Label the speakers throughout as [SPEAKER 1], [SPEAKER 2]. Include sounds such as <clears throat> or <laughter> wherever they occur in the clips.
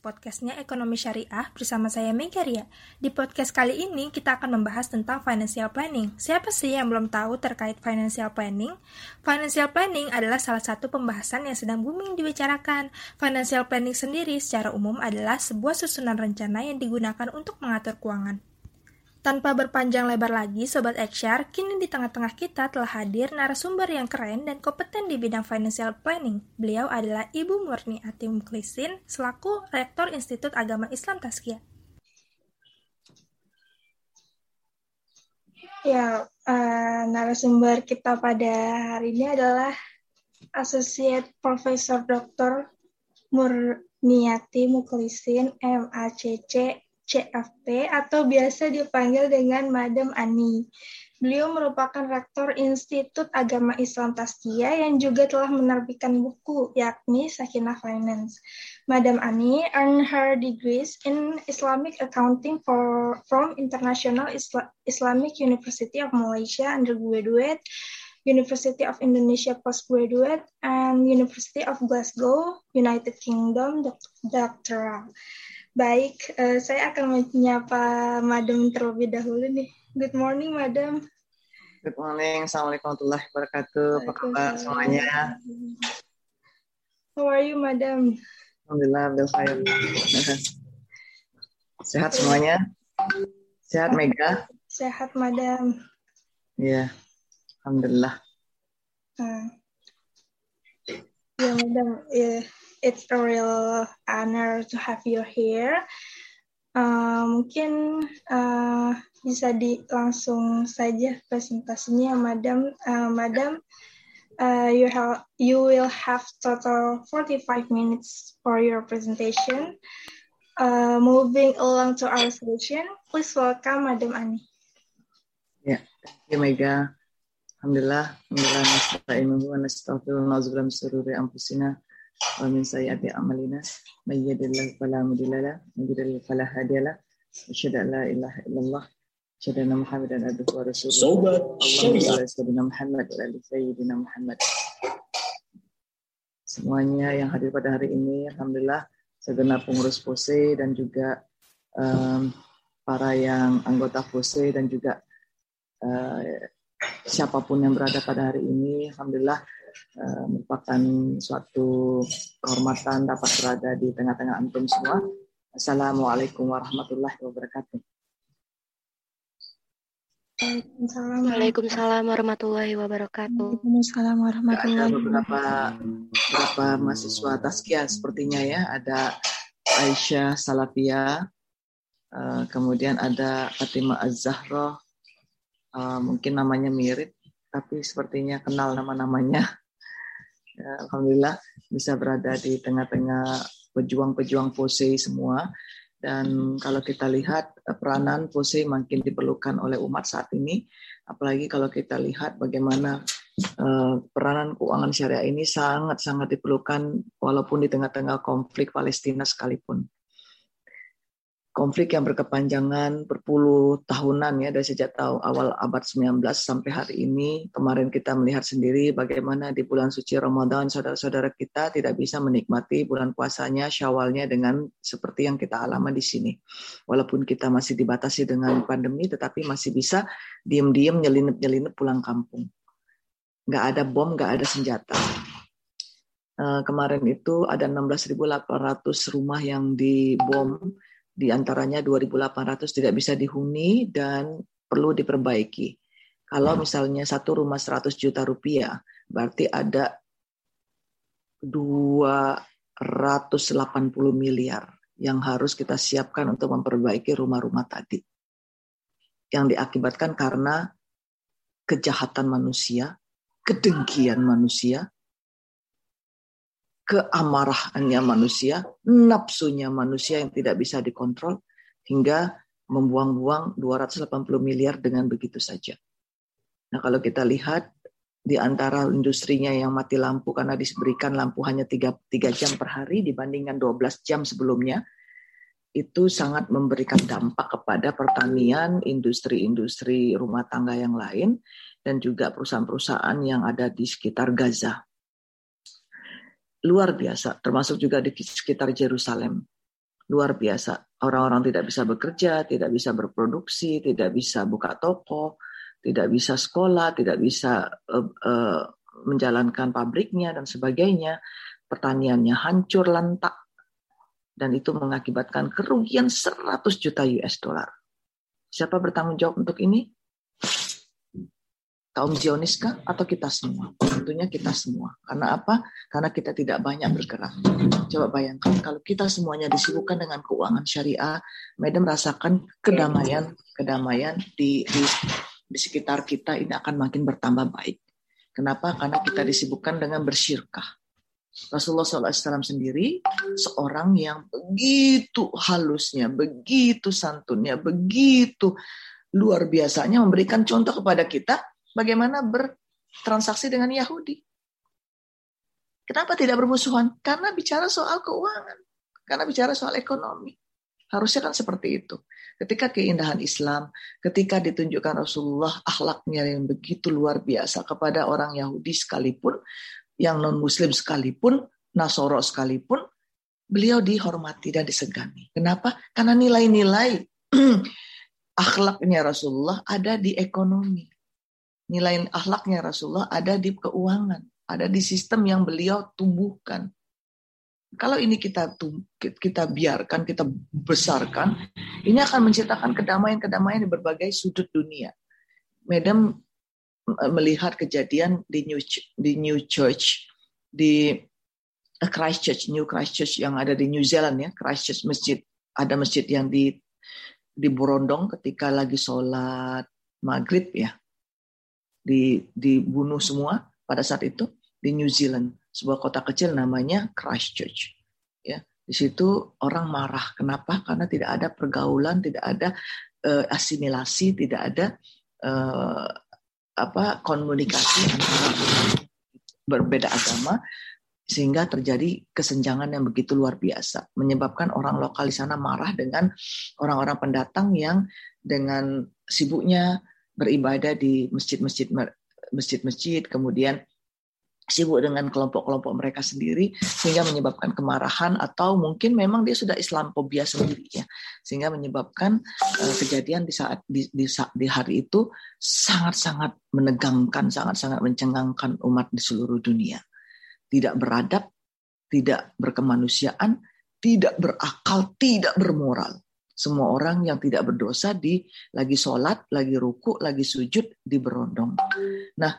[SPEAKER 1] podcastnya Ekonomi Syariah bersama saya Megaria. Di podcast kali ini kita akan membahas tentang financial planning. Siapa sih yang belum tahu terkait financial planning? Financial planning adalah salah satu pembahasan yang sedang booming dibicarakan. Financial planning sendiri secara umum adalah sebuah susunan rencana yang digunakan untuk mengatur keuangan. Tanpa berpanjang lebar lagi, Sobat XR, kini di tengah-tengah kita telah hadir narasumber yang keren dan kompeten di bidang financial planning. Beliau adalah Ibu Murni Atim Klisin, selaku Rektor Institut Agama Islam Taskia.
[SPEAKER 2] Ya, uh, narasumber kita pada hari ini adalah Associate Professor Dr. Murniati Muklisin, MACC, CFP atau biasa dipanggil dengan Madam Ani. Beliau merupakan rektor Institut Agama Islam Taskia yang juga telah menerbitkan buku yakni Sakinah Finance. Madam Ani earned her degrees in Islamic Accounting for, from International Isla, Islamic University of Malaysia undergraduate, University of Indonesia postgraduate, and University of Glasgow, United Kingdom doctoral. Baik, uh, saya akan menyapa Madam terlebih dahulu nih. Good morning, Madam.
[SPEAKER 3] Good morning, Assalamualaikum warahmatullahi wabarakatuh. Apa kabar semuanya?
[SPEAKER 2] How are you, Madam?
[SPEAKER 3] Alhamdulillah, khair. Sehat semuanya? Sehat, Mega?
[SPEAKER 2] Sehat, Madam.
[SPEAKER 3] Iya, Alhamdulillah.
[SPEAKER 2] Uh, ya, Madam. Yeah it's a real honor to have you here. Uh, mungkin uh, bisa di langsung saja presentasinya, Madam. Uh, Madam, uh, you have you will have total 45 minutes for your presentation. Uh, moving along to our session, please welcome Madam Ani.
[SPEAKER 3] Ya, yeah, Mega. Alhamdulillah, alhamdulillah nasta'inuhu wa nastaghfiruhu wa na'udzubillahi min ومن سيئات أعمالنا من يهد الله فلا مضل له ومن يضلل فلا هادي له أشهد أن لا إله إلا الله أشهد أن محمدا عبده ورسوله
[SPEAKER 4] Sobat
[SPEAKER 3] Syariah Sayyidina Muhammad wa ali Sayyidina Muhammad semuanya yang hadir pada hari ini Alhamdulillah segenap pengurus POSE dan juga um, para yang anggota POSE dan juga uh, siapapun yang berada pada hari ini Alhamdulillah uh, merupakan suatu kehormatan dapat berada di tengah-tengah antum semua. Assalamualaikum warahmatullahi wabarakatuh.
[SPEAKER 5] Waalaikumsalam warahmatullahi wabarakatuh.
[SPEAKER 2] Waalaikumsalam warahmatullahi
[SPEAKER 3] Ada beberapa beberapa mahasiswa Taskia sepertinya ya. Ada Aisyah Salafia, uh, kemudian ada Fatima Az-Zahra, uh, mungkin namanya mirip, tapi sepertinya kenal nama-namanya. Ya, Alhamdulillah bisa berada di tengah-tengah pejuang-pejuang pose semua. Dan kalau kita lihat eh, peranan pose makin diperlukan oleh umat saat ini, apalagi kalau kita lihat bagaimana uh, peranan keuangan syariah ini sangat-sangat diperlukan walaupun di tengah-tengah konflik Palestina sekalipun konflik yang berkepanjangan berpuluh tahunan ya dari sejak tahun awal abad 19 sampai hari ini. Kemarin kita melihat sendiri bagaimana di bulan suci Ramadan saudara-saudara kita tidak bisa menikmati bulan puasanya, syawalnya dengan seperti yang kita alami di sini. Walaupun kita masih dibatasi dengan pandemi tetapi masih bisa diem-diem nyelinep-nyelinep pulang kampung. Nggak ada bom, nggak ada senjata. Uh, kemarin itu ada 16.800 rumah yang dibom di antaranya 2.800 tidak bisa dihuni dan perlu diperbaiki. Kalau misalnya satu rumah 100 juta rupiah, berarti ada 280 miliar yang harus kita siapkan untuk memperbaiki rumah-rumah tadi. Yang diakibatkan karena kejahatan manusia, kedengkian manusia, keamarahannya manusia, nafsunya manusia yang tidak bisa dikontrol, hingga membuang-buang 280 miliar dengan begitu saja. Nah kalau kita lihat di antara industrinya yang mati lampu karena diberikan lampu hanya 3, 3 jam per hari dibandingkan 12 jam sebelumnya, itu sangat memberikan dampak kepada pertanian, industri-industri rumah tangga yang lain, dan juga perusahaan-perusahaan yang ada di sekitar Gaza luar biasa, termasuk juga di sekitar Jerusalem. luar biasa. Orang-orang tidak bisa bekerja, tidak bisa berproduksi, tidak bisa buka toko, tidak bisa sekolah, tidak bisa uh, uh, menjalankan pabriknya dan sebagainya. Pertaniannya hancur lantak dan itu mengakibatkan kerugian 100 juta US dollar. Siapa bertanggung jawab untuk ini? Kaum Zionis kah atau kita semua? Tentunya kita semua. Karena apa? Karena kita tidak banyak bergerak. Coba bayangkan kalau kita semuanya disibukkan dengan keuangan syariah, Madam rasakan kedamaian, kedamaian di, di di sekitar kita ini akan makin bertambah baik. Kenapa? Karena kita disibukkan dengan bersyirkah. Rasulullah SAW sendiri seorang yang begitu halusnya, begitu santunnya, begitu luar biasanya memberikan contoh kepada kita bagaimana bertransaksi dengan Yahudi. Kenapa tidak bermusuhan? Karena bicara soal keuangan, karena bicara soal ekonomi. Harusnya kan seperti itu. Ketika keindahan Islam, ketika ditunjukkan Rasulullah akhlaknya yang begitu luar biasa kepada orang Yahudi sekalipun, yang non-Muslim sekalipun, Nasoro sekalipun, beliau dihormati dan disegani. Kenapa? Karena nilai-nilai <clears throat> akhlaknya Rasulullah ada di ekonomi nilai akhlaknya Rasulullah ada di keuangan, ada di sistem yang beliau tumbuhkan. Kalau ini kita kita biarkan, kita besarkan, ini akan menciptakan kedamaian-kedamaian di berbagai sudut dunia. Madam melihat kejadian di New di New Church di Christchurch, New Christchurch yang ada di New Zealand ya, Christchurch masjid ada masjid yang di di Borondong ketika lagi sholat maghrib ya di, dibunuh semua pada saat itu di New Zealand, sebuah kota kecil namanya Christchurch. Ya, di situ orang marah. Kenapa? Karena tidak ada pergaulan, tidak ada uh, asimilasi, tidak ada uh, apa komunikasi antara berbeda agama sehingga terjadi kesenjangan yang begitu luar biasa menyebabkan orang lokal di sana marah dengan orang-orang pendatang yang dengan sibuknya beribadah di masjid-masjid masjid-masjid kemudian sibuk dengan kelompok-kelompok mereka sendiri sehingga menyebabkan kemarahan atau mungkin memang dia sudah Islamophobia sendiri ya. Sehingga menyebabkan uh, kejadian di saat di, di, di hari itu sangat-sangat menegangkan sangat-sangat mencengangkan umat di seluruh dunia. Tidak beradab tidak berkemanusiaan tidak berakal tidak bermoral semua orang yang tidak berdosa di lagi sholat, lagi ruku, lagi sujud di berondong. Nah,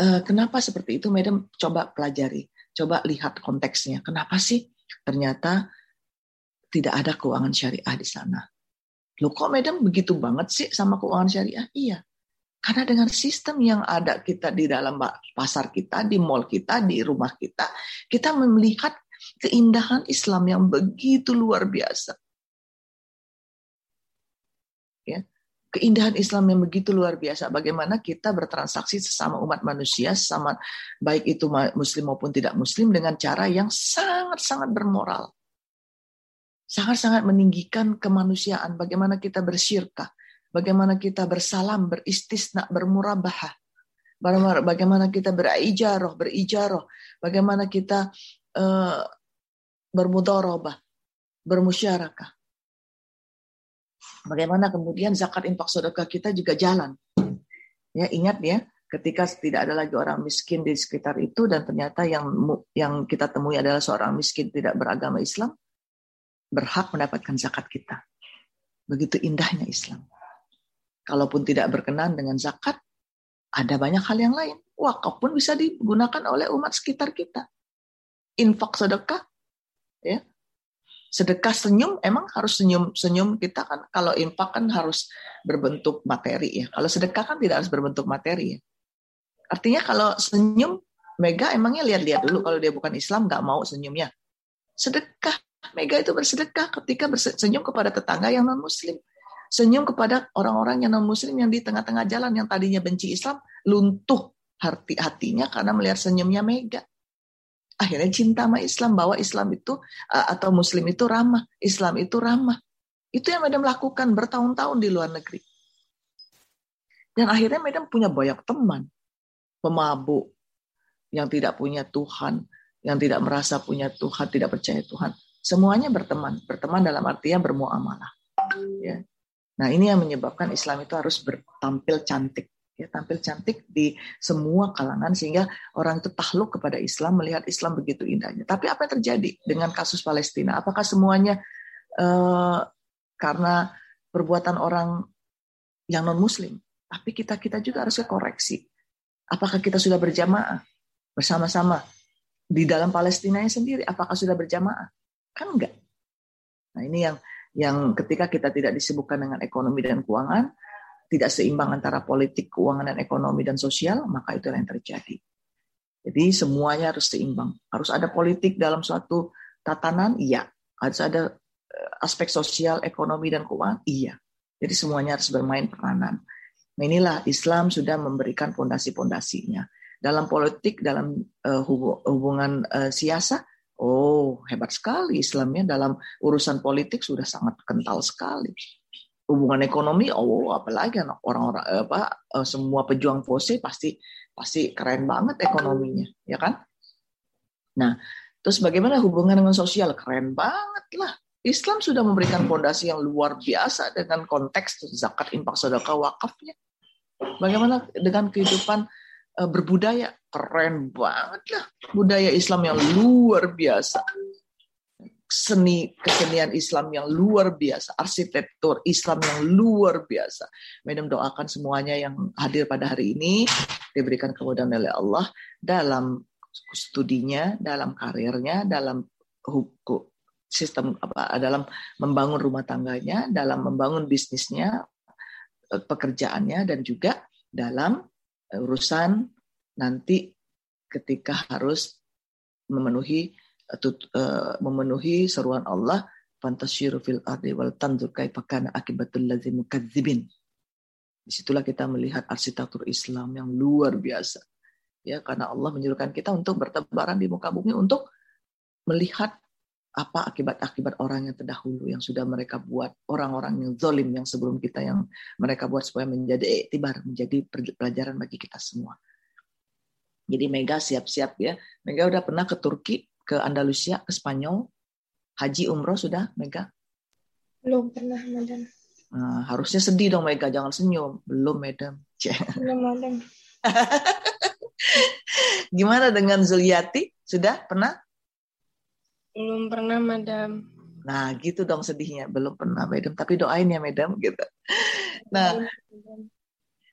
[SPEAKER 3] eh, kenapa seperti itu? Madam coba pelajari, coba lihat konteksnya. Kenapa sih ternyata tidak ada keuangan syariah di sana? Loh kok Madam begitu banget sih sama keuangan syariah? Iya, karena dengan sistem yang ada kita di dalam pasar kita, di mall kita, di rumah kita, kita melihat keindahan Islam yang begitu luar biasa ya. Keindahan Islam yang begitu luar biasa. Bagaimana kita bertransaksi sesama umat manusia, sama baik itu Muslim maupun tidak Muslim dengan cara yang sangat-sangat bermoral, sangat-sangat meninggikan kemanusiaan. Bagaimana kita bersyirkah, bagaimana kita bersalam, beristisna, bermurabahah, bagaimana kita berijaroh, berijaroh, bagaimana kita uh, bermudharabah, bermusyarakah Bagaimana kemudian zakat infak sedekah kita juga jalan. Ya, ingat ya, ketika tidak ada lagi orang miskin di sekitar itu dan ternyata yang yang kita temui adalah seorang miskin tidak beragama Islam berhak mendapatkan zakat kita. Begitu indahnya Islam. Kalaupun tidak berkenan dengan zakat, ada banyak hal yang lain. Wakaf pun bisa digunakan oleh umat sekitar kita. Infak sedekah, ya sedekah senyum emang harus senyum senyum kita kan? Kalau infak kan harus berbentuk materi ya. Kalau sedekah kan tidak harus berbentuk materi ya. Artinya kalau senyum Mega emangnya lihat-lihat dulu kalau dia bukan Islam nggak mau senyumnya. Sedekah Mega itu bersedekah ketika bersenyum kepada tetangga yang non Muslim senyum kepada orang-orang yang non Muslim yang di tengah-tengah jalan yang tadinya benci Islam luntuh hati hatinya karena melihat senyumnya Mega akhirnya cinta sama Islam bahwa Islam itu atau Muslim itu ramah, Islam itu ramah. Itu yang Madam lakukan bertahun-tahun di luar negeri. Dan akhirnya Madam punya banyak teman, pemabuk yang tidak punya Tuhan, yang tidak merasa punya Tuhan, tidak percaya Tuhan. Semuanya berteman, berteman dalam artinya bermuamalah. Ya. Nah ini yang menyebabkan Islam itu harus bertampil cantik, ya tampil cantik di semua kalangan sehingga orang itu takluk kepada Islam melihat Islam begitu indahnya. Tapi apa yang terjadi dengan kasus Palestina? Apakah semuanya uh, karena perbuatan orang yang non Muslim? Tapi kita kita juga harus koreksi. Apakah kita sudah berjamaah bersama-sama di dalam Palestina sendiri? Apakah sudah berjamaah? Kan enggak. Nah, ini yang yang ketika kita tidak disibukkan dengan ekonomi dan keuangan, tidak seimbang antara politik, keuangan dan ekonomi dan sosial, maka itu yang terjadi. Jadi semuanya harus seimbang. Harus ada politik dalam suatu tatanan, iya. Harus ada eh, aspek sosial, ekonomi dan keuangan, iya. Jadi semuanya harus bermain peranan. Nah inilah Islam sudah memberikan fondasi-fondasinya. Dalam politik, dalam uh, hubungan uh, siasa, Oh, hebat sekali Islamnya dalam urusan politik sudah sangat kental sekali. Hubungan ekonomi, oh apalagi orang-orang apa eh, semua pejuang pose pasti pasti keren banget ekonominya, ya kan? Nah, terus bagaimana hubungan dengan sosial? Keren banget lah. Islam sudah memberikan fondasi yang luar biasa dengan konteks zakat, infak, sedekah, wakafnya. Bagaimana dengan kehidupan Eh, berbudaya keren banget lah budaya Islam yang luar biasa seni kesenian Islam yang luar biasa arsitektur Islam yang luar biasa. Madam doakan semuanya yang hadir pada hari ini diberikan kemudahan oleh Allah dalam studinya dalam karirnya dalam hukum sistem apa dalam membangun rumah tangganya dalam membangun bisnisnya eh, pekerjaannya dan juga dalam urusan nanti ketika harus memenuhi uh, memenuhi seruan Allah fantasyiru fil ardi wal tanzur kaifa kana akibatul ladzim mukadzibin. Di situlah kita melihat arsitektur Islam yang luar biasa. Ya, karena Allah menyuruhkan kita untuk bertebaran di muka bumi untuk melihat apa akibat-akibat orang yang terdahulu yang sudah mereka buat orang-orang yang zolim yang sebelum kita yang mereka buat supaya menjadi tibar menjadi pelajaran bagi kita semua. Jadi Mega siap-siap ya. Mega udah pernah ke Turki, ke Andalusia, ke Spanyol, haji umroh sudah Mega?
[SPEAKER 2] Belum pernah, Madam.
[SPEAKER 3] Nah, harusnya sedih dong Mega, jangan senyum. Belum, Madam. <laughs>
[SPEAKER 2] Belum, Madam. <laughs>
[SPEAKER 3] Gimana dengan Zuliati? Sudah pernah?
[SPEAKER 2] Belum pernah, Madam.
[SPEAKER 3] Nah, gitu dong sedihnya. Belum pernah, Madam. Tapi doain ya, Madam. Gitu. Nah,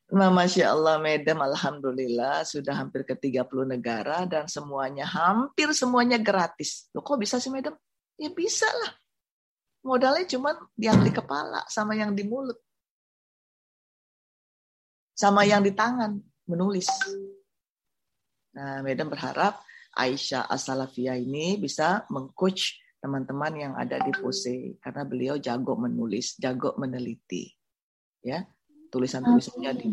[SPEAKER 3] Nah, Masya Allah, Madam, Alhamdulillah sudah hampir ke 30 negara dan semuanya, hampir semuanya gratis. Loh, kok bisa sih, Madam? Ya bisa lah. Modalnya cuma yang di kepala sama yang di mulut. Sama yang di tangan, menulis. Nah, Madam berharap Aisyah Asalafia ini bisa mengcoach teman-teman yang ada di POSE karena beliau jago menulis, jago meneliti. Ya, tulisan-tulisannya di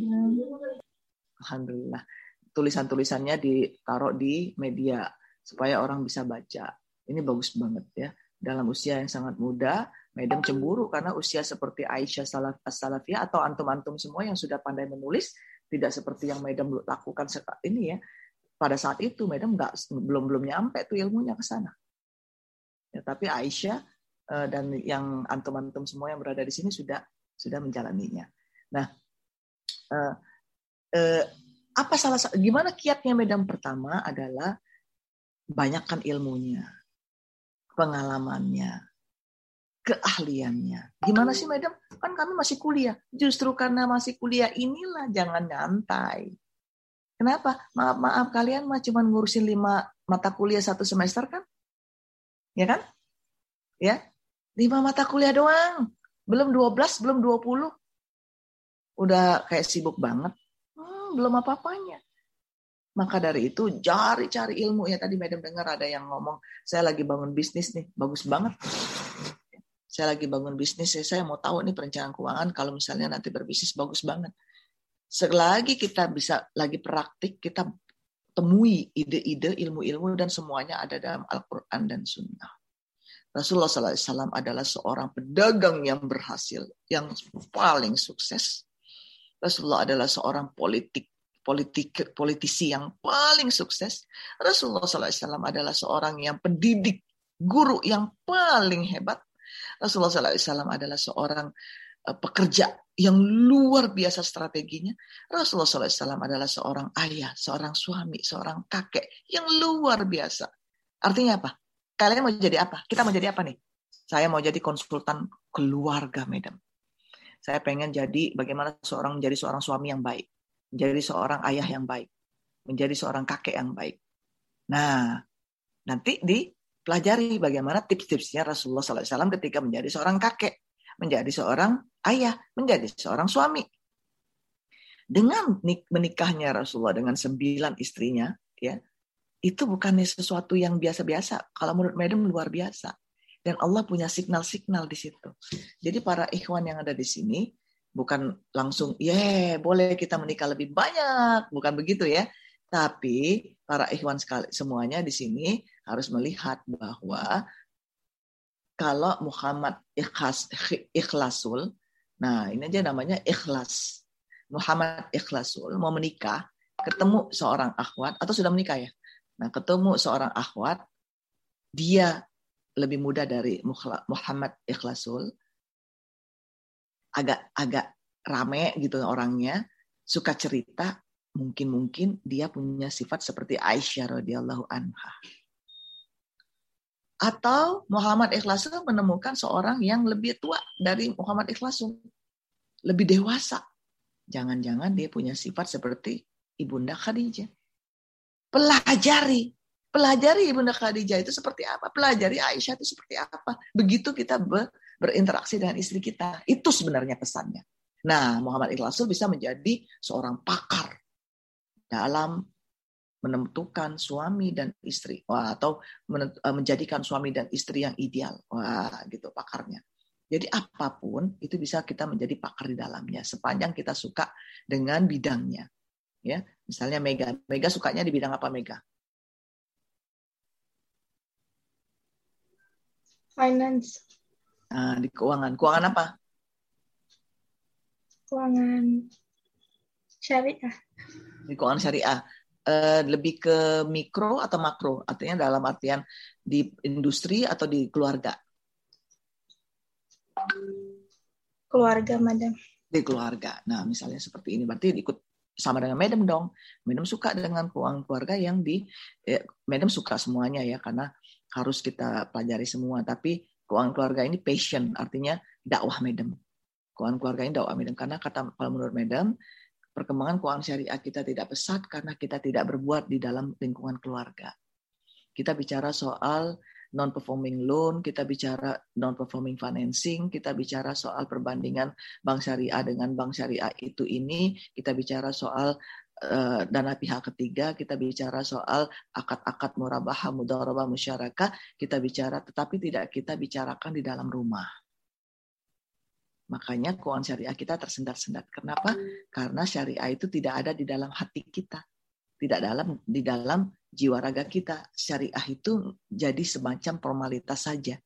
[SPEAKER 3] Alhamdulillah. Tulisan-tulisannya ditaruh di media supaya orang bisa baca. Ini bagus banget ya. Dalam usia yang sangat muda, Madam cemburu karena usia seperti Aisyah Salaf Salafiyah atau antum-antum semua yang sudah pandai menulis tidak seperti yang Madam lakukan saat ini ya pada saat itu Madam nggak belum belum nyampe tuh ilmunya ke sana. Ya, tapi Aisyah uh, dan yang antum-antum semua yang berada di sini sudah sudah menjalaninya. Nah, uh, uh, apa salah gimana kiatnya Madam pertama adalah banyakkan ilmunya, pengalamannya, keahliannya. Gimana sih Madam? Kan kami masih kuliah. Justru karena masih kuliah inilah jangan nyantai Kenapa? Maaf maaf kalian mah cuma ngurusin lima mata kuliah satu semester kan? Ya kan? Ya, lima mata kuliah doang. Belum 12, belum 20. Udah kayak sibuk banget. Hmm, belum apa-apanya. Maka dari itu cari-cari ilmu ya tadi Madam dengar ada yang ngomong saya lagi bangun bisnis nih, bagus banget. Saya lagi bangun bisnis, saya mau tahu nih perencanaan keuangan kalau misalnya nanti berbisnis bagus banget selagi kita bisa lagi praktik, kita temui ide-ide, ilmu-ilmu, dan semuanya ada dalam Al-Quran dan Sunnah. Rasulullah SAW adalah seorang pedagang yang berhasil, yang paling sukses. Rasulullah adalah seorang politik, politik politisi yang paling sukses. Rasulullah SAW adalah seorang yang pendidik, guru yang paling hebat. Rasulullah SAW adalah seorang uh, pekerja yang luar biasa strateginya. Rasulullah SAW adalah seorang ayah, seorang suami, seorang kakek yang luar biasa. Artinya apa? Kalian mau jadi apa? Kita mau jadi apa nih? Saya mau jadi konsultan keluarga, madam. Saya pengen jadi bagaimana seorang menjadi seorang suami yang baik, menjadi seorang ayah yang baik, menjadi seorang kakek yang baik. Nah, nanti dipelajari bagaimana tips-tipsnya Rasulullah SAW ketika menjadi seorang kakek, menjadi seorang ayah, menjadi seorang suami. Dengan menikahnya Rasulullah dengan sembilan istrinya, ya itu bukannya sesuatu yang biasa-biasa. Kalau menurut Madam luar biasa. Dan Allah punya signal-signal di situ. Jadi para ikhwan yang ada di sini bukan langsung, ya yeah, boleh kita menikah lebih banyak, bukan begitu ya. Tapi para ikhwan sekali semuanya di sini harus melihat bahwa kalau Muhammad ikhlas, ikhlasul, nah ini aja namanya ikhlas. Muhammad ikhlasul mau menikah, ketemu seorang akhwat atau sudah menikah ya. Nah, ketemu seorang akhwat, dia lebih muda dari Muhammad Ikhlasul, agak agak rame gitu orangnya, suka cerita, mungkin-mungkin dia punya sifat seperti Aisyah radhiyallahu anha. Atau Muhammad Ikhlasul menemukan seorang yang lebih tua dari Muhammad Ikhlasul, lebih dewasa. Jangan-jangan dia punya sifat seperti Ibunda Khadijah. Pelajari Pelajari Ibunda Khadijah itu seperti apa, pelajari Aisyah itu seperti apa. Begitu kita ber, berinteraksi dengan istri kita. Itu sebenarnya pesannya. Nah, Muhammad Ikhlasul bisa menjadi seorang pakar dalam menentukan suami dan istri, Wah, atau eh, menjadikan suami dan istri yang ideal. Wah, gitu pakarnya. Jadi apa pun itu bisa kita menjadi pakar di dalamnya sepanjang kita suka dengan bidangnya. Ya, misalnya Mega, Mega sukanya di bidang apa Mega?
[SPEAKER 2] Finance.
[SPEAKER 3] Nah, di keuangan. Keuangan apa?
[SPEAKER 2] Keuangan syariah.
[SPEAKER 3] Di keuangan syariah. Uh, lebih ke mikro atau makro? Artinya dalam artian di industri atau di keluarga?
[SPEAKER 2] Keluarga, madam.
[SPEAKER 3] Di keluarga. Nah, misalnya seperti ini. Berarti ikut sama dengan madam dong. Madam suka dengan keuangan keluarga yang di... Eh, madam suka semuanya ya, karena harus kita pelajari semua. Tapi keuangan keluarga ini passion, artinya dakwah medem. Keuangan keluarga ini dakwah medem. Karena kata kalau menurut medem, perkembangan keuangan syariah kita tidak pesat karena kita tidak berbuat di dalam lingkungan keluarga. Kita bicara soal non-performing loan, kita bicara non-performing financing, kita bicara soal perbandingan bank syariah dengan bank syariah itu ini, kita bicara soal Eh, dana pihak ketiga, kita bicara soal akad-akad murabah, mudarabah, musyarakah, kita bicara, tetapi tidak kita bicarakan di dalam rumah. Makanya keuangan syariah kita tersendat-sendat. Kenapa? Karena syariah itu tidak ada di dalam hati kita. Tidak dalam di dalam jiwa raga kita. Syariah itu jadi semacam formalitas saja.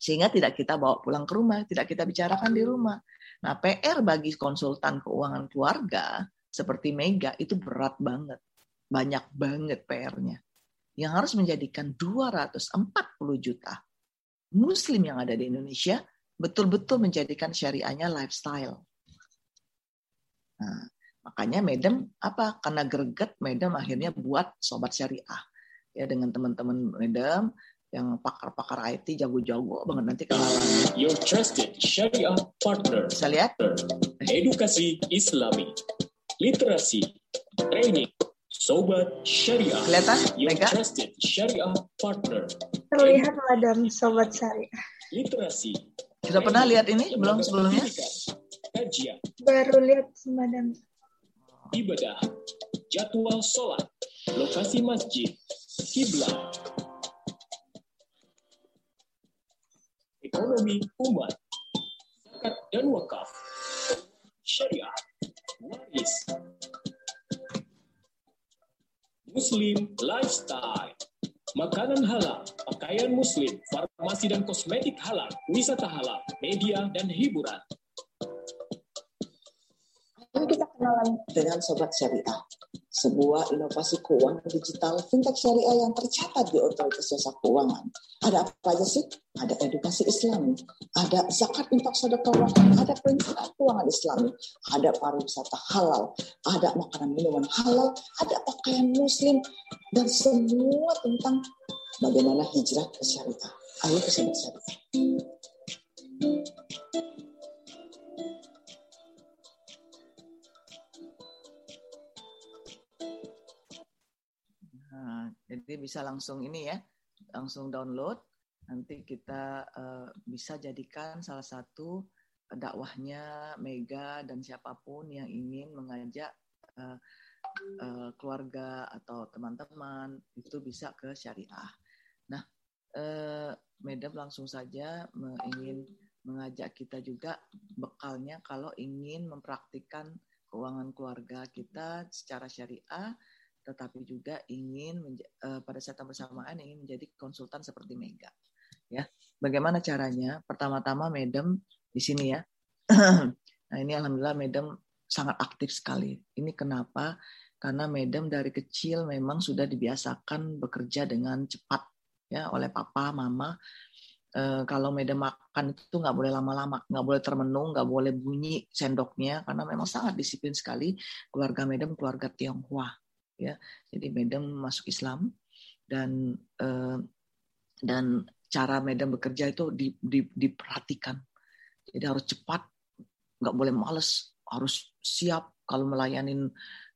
[SPEAKER 3] Sehingga tidak kita bawa pulang ke rumah, tidak kita bicarakan di rumah. Nah, PR bagi konsultan keuangan keluarga seperti Mega itu berat banget. Banyak banget PR-nya. Yang harus menjadikan 240 juta muslim yang ada di Indonesia betul-betul menjadikan syariahnya lifestyle. Nah, makanya Medem apa? Karena greget Medem akhirnya buat sobat syariah. Ya dengan teman-teman Medem yang pakar-pakar IT jago-jago banget nanti kenalan.
[SPEAKER 4] Your trusted Syariah partner.
[SPEAKER 3] Bisa lihat?
[SPEAKER 4] Edukasi Islami literasi, training, Sobat Syariah.
[SPEAKER 3] Kelihatan?
[SPEAKER 4] Your
[SPEAKER 3] Mega?
[SPEAKER 4] trusted Syariah partner.
[SPEAKER 2] Terlihat madam Sobat Syariah.
[SPEAKER 4] Literasi.
[SPEAKER 3] Sudah pernah lihat ini belum sebelumnya?
[SPEAKER 4] Kajian,
[SPEAKER 2] Baru lihat madam.
[SPEAKER 4] ibadah, jadwal sholat, lokasi masjid, kiblat, ekonomi umat, zakat dan wakaf, syariah, waris, Muslim lifestyle, makanan halal, pakaian muslim, farmasi dan kosmetik halal, wisata halal, media dan hiburan.
[SPEAKER 2] Ini kita kenalan.
[SPEAKER 3] Dengan sobat syariah. sebuah inovasi keuangan digital fintech syariah yang tercatat di otoritas jasa keuangan. Ada apa aja sih? Ada edukasi Islam, ada zakat infak sedekah ada prinsip keuangan Islam, ada pariwisata halal, ada makanan minuman halal, ada pakaian muslim, dan semua tentang bagaimana hijrah ke syariah. Ayo ke syariah. Jadi bisa langsung ini ya, langsung download. Nanti kita uh, bisa jadikan salah satu dakwahnya Mega dan siapa pun yang ingin mengajak uh, uh, keluarga atau teman-teman itu bisa ke syariah. Nah, uh, Medem langsung saja ingin mengajak kita juga bekalnya kalau ingin mempraktikkan keuangan keluarga kita secara syariah tetapi juga ingin uh, pada saat yang bersamaan ingin menjadi konsultan seperti Mega. Ya, bagaimana caranya? Pertama-tama Medem di sini ya. <clears throat> nah ini alhamdulillah Medem sangat aktif sekali. Ini kenapa? Karena Medem dari kecil memang sudah dibiasakan bekerja dengan cepat ya oleh papa, mama. E, kalau Medem makan itu nggak boleh lama-lama, nggak boleh termenung, nggak boleh bunyi sendoknya karena memang sangat disiplin sekali keluarga Medem keluarga Tionghoa ya. Jadi Medem masuk Islam dan eh, dan cara Medem bekerja itu di, di, diperhatikan. Jadi harus cepat nggak boleh males harus siap kalau melayanin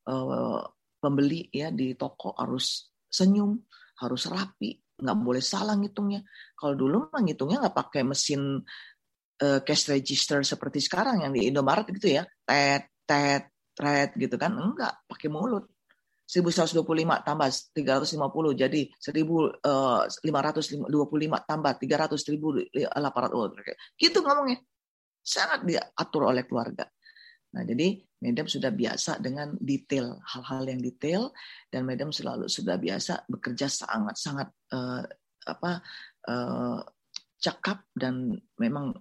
[SPEAKER 3] eh, pembeli ya di toko harus senyum harus rapi nggak boleh salah ngitungnya. Kalau dulu mah ngitungnya nggak pakai mesin uh, cash register seperti sekarang yang di Indomaret gitu ya. Tet tet tet gitu kan. Enggak pakai mulut 1125 tambah 350 jadi 1525 eh, tambah 300 1800 gitu ngomongnya. Sangat diatur oleh keluarga. Nah jadi Medem sudah biasa dengan detail hal-hal yang detail dan Medem selalu sudah biasa bekerja sangat sangat uh, apa uh, cakap dan memang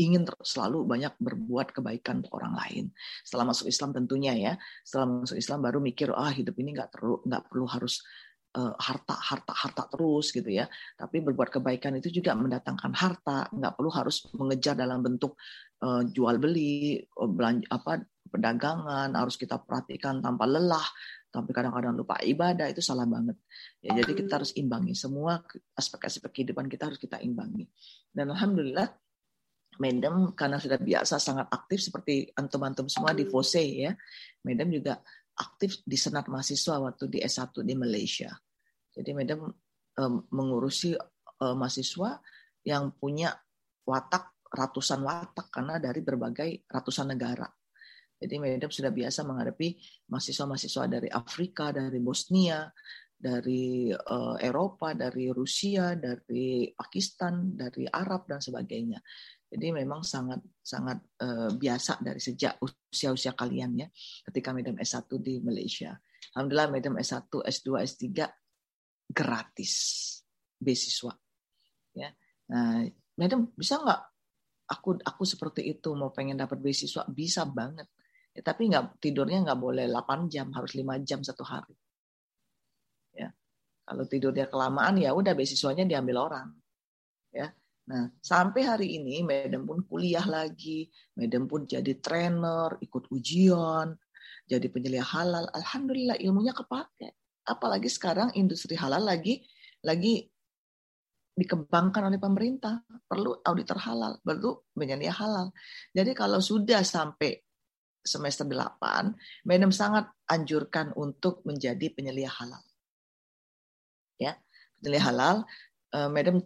[SPEAKER 3] ingin selalu banyak berbuat kebaikan untuk orang lain. Setelah masuk Islam tentunya ya, setelah masuk Islam baru mikir ah hidup ini nggak perlu nggak perlu harus uh, harta harta harta terus gitu ya. Tapi berbuat kebaikan itu juga mendatangkan harta, nggak perlu harus mengejar dalam bentuk uh, jual beli, uh, belanja apa perdagangan harus kita perhatikan tanpa lelah tapi kadang-kadang lupa ibadah itu salah banget ya jadi kita harus imbangi semua aspek-aspek kehidupan kita harus kita imbangi dan alhamdulillah Medem karena sudah biasa sangat aktif seperti antum-antum semua di FOSE ya. Medem juga aktif di senat mahasiswa waktu di S1 di Malaysia. Jadi Medem um, mengurusi um, mahasiswa yang punya watak ratusan watak karena dari berbagai ratusan negara. Jadi Medem sudah biasa menghadapi mahasiswa-mahasiswa dari Afrika, dari Bosnia, dari uh, Eropa, dari Rusia, dari Pakistan, dari Arab dan sebagainya. Jadi memang sangat sangat uh, biasa dari sejak usia-usia kalian ya ketika Medem S1 di Malaysia. Alhamdulillah Medem S1, S2, S3 gratis beasiswa. Ya. Nah, Medem bisa nggak aku aku seperti itu mau pengen dapat beasiswa bisa banget. Ya, tapi nggak tidurnya nggak boleh 8 jam, harus 5 jam satu hari. Ya. Kalau tidurnya kelamaan ya udah beasiswanya diambil orang. Ya. Nah, sampai hari ini Medem pun kuliah lagi, Medem pun jadi trainer, ikut ujian, jadi penyelia halal. Alhamdulillah ilmunya kepake. Apalagi sekarang industri halal lagi lagi dikembangkan oleh pemerintah. Perlu auditor halal, perlu penyelia halal. Jadi kalau sudah sampai semester 8, Medem sangat anjurkan untuk menjadi penyelia halal. Ya, penyelia halal, eh, Medem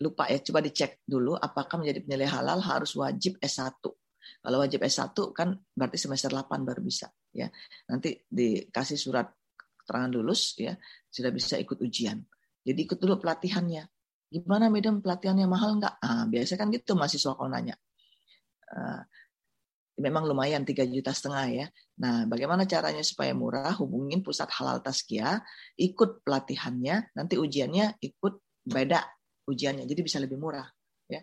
[SPEAKER 3] lupa ya, coba dicek dulu apakah menjadi penyelia halal harus wajib S1. Kalau wajib S1 kan berarti semester 8 baru bisa ya. Nanti dikasih surat keterangan lulus ya, sudah bisa ikut ujian. Jadi ikut dulu pelatihannya. Gimana medium pelatihannya mahal nggak? Ah, biasa kan gitu mahasiswa kalau nanya. Uh, memang lumayan 3 juta setengah ya. Nah, bagaimana caranya supaya murah? Hubungin pusat halal Taskia, ikut pelatihannya, nanti ujiannya ikut beda ujiannya, jadi bisa lebih murah. Ya.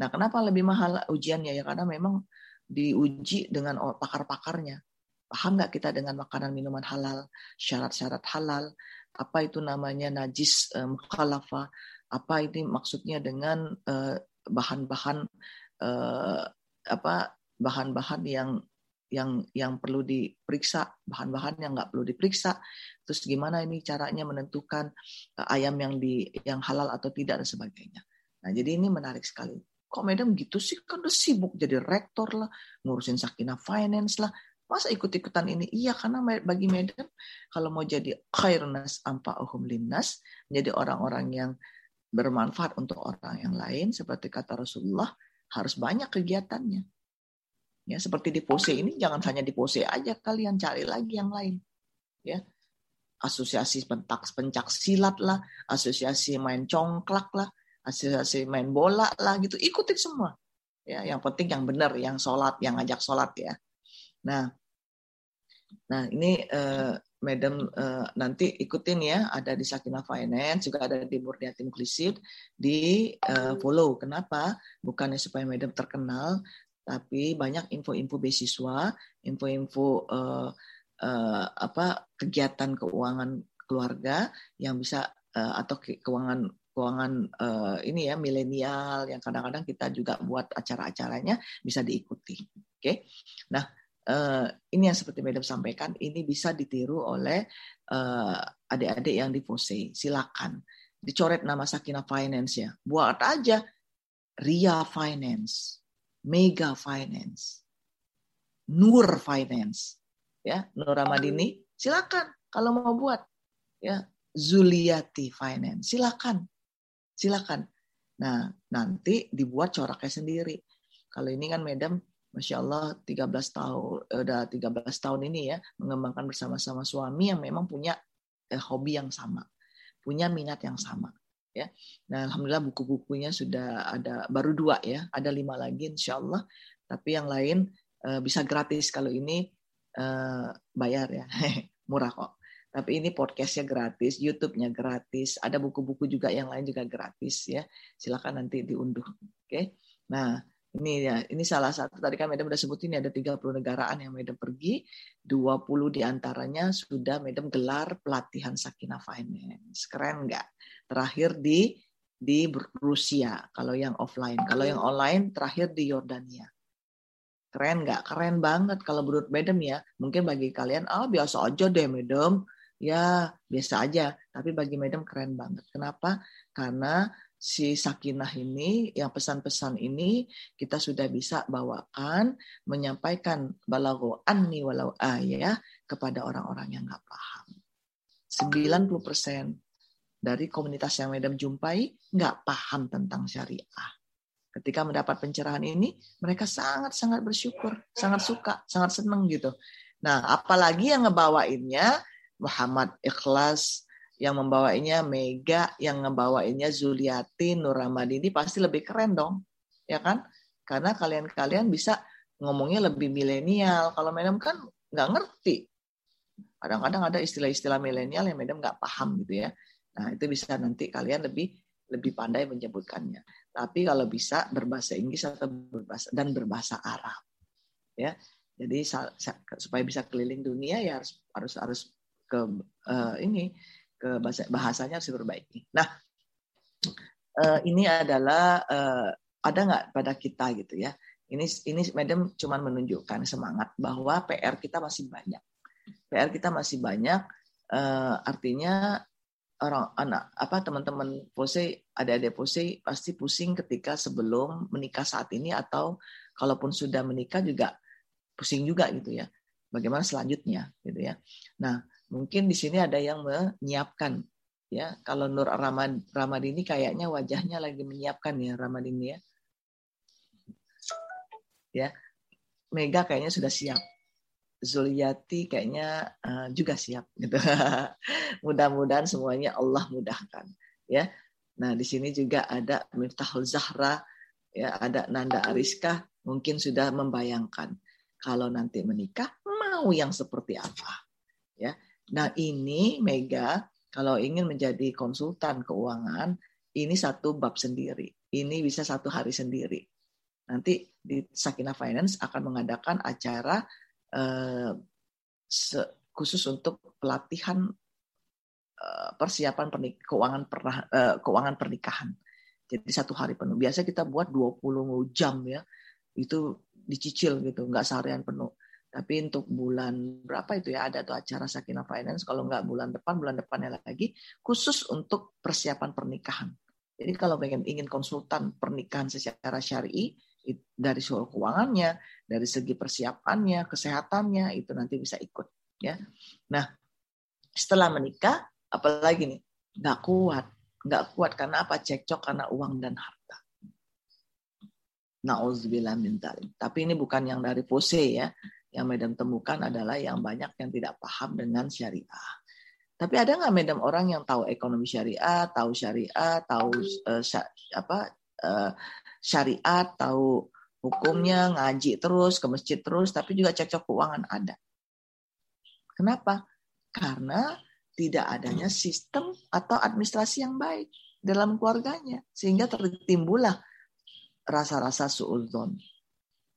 [SPEAKER 3] Nah, kenapa lebih mahal ujiannya ya? Karena memang diuji dengan pakar-pakarnya. Paham nggak kita dengan makanan minuman halal, syarat-syarat halal, apa itu namanya najis khalafa, apa ini maksudnya dengan bahan-bahan uh, apa bahan-bahan yang yang yang perlu diperiksa, bahan-bahan yang nggak perlu diperiksa. Terus gimana ini caranya menentukan uh, ayam yang di yang halal atau tidak dan sebagainya. Nah, jadi ini menarik sekali. Kok madam gitu sih? Kan udah sibuk jadi rektor lah, ngurusin Sakina Finance lah, Masa ikut-ikutan ini? Iya, karena bagi Medan kalau mau jadi khairnas uhum linnas, menjadi orang-orang yang bermanfaat untuk orang yang lain, seperti kata Rasulullah, harus banyak kegiatannya. Ya, seperti di pose ini jangan hanya di pose aja kalian cari lagi yang lain. Ya. Asosiasi pentak pencak silat lah, asosiasi main congklak lah, asosiasi main bola lah gitu, ikutin semua. Ya, yang penting yang benar, yang sholat, yang ngajak sholat ya. Nah, nah ini uh, Madam uh, nanti ikutin ya, ada di Sakina Finance, juga ada di Murniati Inklusif, di uh, follow. Kenapa? Bukannya supaya Madam terkenal, tapi banyak info-info beasiswa, info-info uh, uh, apa kegiatan keuangan keluarga yang bisa uh, atau ke keuangan keuangan uh, ini ya milenial yang kadang-kadang kita juga buat acara-acaranya bisa diikuti. Oke. Okay? Nah, uh, ini yang seperti Madam sampaikan, ini bisa ditiru oleh uh, adik-adik yang di Pose. Silakan dicoret nama Sakina Finance ya. Buat aja Ria Finance, Mega Finance, Nur Finance, ya Nur Ramadini. Silakan kalau mau buat ya Zuliati Finance. Silakan, silakan. Nah nanti dibuat coraknya sendiri. Kalau ini kan Madam Masya Allah 13 tahun eh, udah 13 tahun ini ya mengembangkan bersama-sama suami yang memang punya eh, hobi yang sama, punya minat yang sama ya. Nah alhamdulillah buku-bukunya sudah ada baru dua ya, ada lima lagi insya Allah. Tapi yang lain eh, bisa gratis kalau ini eh, bayar ya, <laughs> murah kok. Tapi ini podcastnya gratis, YouTube-nya gratis, ada buku-buku juga yang lain juga gratis ya. Silakan nanti diunduh. Oke. Okay? Nah, ini ya, ini salah satu tadi kan Medem udah sebut ini ada 30 negaraan yang Medem pergi, 20 di antaranya sudah Medem gelar pelatihan Sakina Finance. Keren nggak? Terakhir di di Rusia kalau yang offline. Kalau yang online terakhir di Yordania. Keren nggak? Keren banget kalau menurut Medem ya. Mungkin bagi kalian, ah biasa aja deh Medem. Ya biasa aja. Tapi bagi Medem keren banget. Kenapa? Karena si sakinah ini, yang pesan-pesan ini kita sudah bisa bawakan, menyampaikan balago anni walau ayah kepada orang-orang yang nggak paham. 90% dari komunitas yang Madam jumpai nggak paham tentang syariah. Ketika mendapat pencerahan ini, mereka sangat-sangat bersyukur, sangat suka, sangat senang gitu. Nah, apalagi yang ngebawainnya Muhammad Ikhlas, yang membawainya Mega, yang ngebawainnya Zuliati, Nur Ramadini pasti lebih keren dong, ya kan? Karena kalian-kalian bisa ngomongnya lebih milenial. Kalau Madam kan nggak ngerti. Kadang-kadang ada istilah-istilah milenial yang Madam nggak paham gitu ya. Nah itu bisa nanti kalian lebih lebih pandai menyebutkannya. Tapi kalau bisa berbahasa Inggris atau berbahasa dan berbahasa Arab, ya. Jadi supaya bisa keliling dunia ya harus harus harus ke uh, ini ke bahasa bahasanya harus diperbaiki. Nah, uh, ini adalah uh, ada nggak pada kita gitu ya? Ini ini Madam cuma menunjukkan semangat bahwa PR kita masih banyak. PR kita masih banyak, uh, artinya orang anak apa teman-teman pose ada-ada pose pasti pusing ketika sebelum menikah saat ini atau kalaupun sudah menikah juga pusing juga gitu ya bagaimana selanjutnya gitu ya nah Mungkin di sini ada yang menyiapkan ya. Kalau Nur Ramad Ramadini kayaknya wajahnya lagi menyiapkan ya Ramadini ya. Ya. Mega kayaknya sudah siap. Zuliyati kayaknya uh, juga siap gitu. <laughs> Mudah-mudahan semuanya Allah mudahkan ya. Nah, di sini juga ada Miftahul Zahra ya, ada Nanda Ariska mungkin sudah membayangkan kalau nanti menikah mau yang seperti apa. Ya. Nah ini Mega kalau ingin menjadi konsultan keuangan ini satu bab sendiri. Ini bisa satu hari sendiri. Nanti di Sakina Finance akan mengadakan acara eh, khusus untuk pelatihan uh, persiapan pernik keuangan pernah uh, keuangan pernikahan. Jadi satu hari penuh. Biasa kita buat 20 jam ya. Itu dicicil gitu, nggak seharian penuh. Tapi untuk bulan berapa itu ya ada tuh acara Sakina Finance kalau nggak bulan depan bulan depannya lagi khusus untuk persiapan pernikahan. Jadi kalau pengen ingin konsultan pernikahan secara syari dari soal keuangannya, dari segi persiapannya, kesehatannya itu nanti bisa ikut ya. Nah setelah menikah apalagi nih nggak kuat nggak kuat karena apa cekcok karena uang dan harta. Nauzubillah min Tapi ini bukan yang dari pose ya yang Madam temukan adalah yang banyak yang tidak paham dengan syariah. Tapi ada nggak Madam orang yang tahu ekonomi syariah, tahu syariah, tahu uh, apa uh, syariah, tahu hukumnya, ngaji terus, ke masjid terus, tapi juga cocok keuangan ada. Kenapa? Karena tidak adanya sistem atau administrasi yang baik dalam keluarganya sehingga tertimbullah rasa-rasa suudzon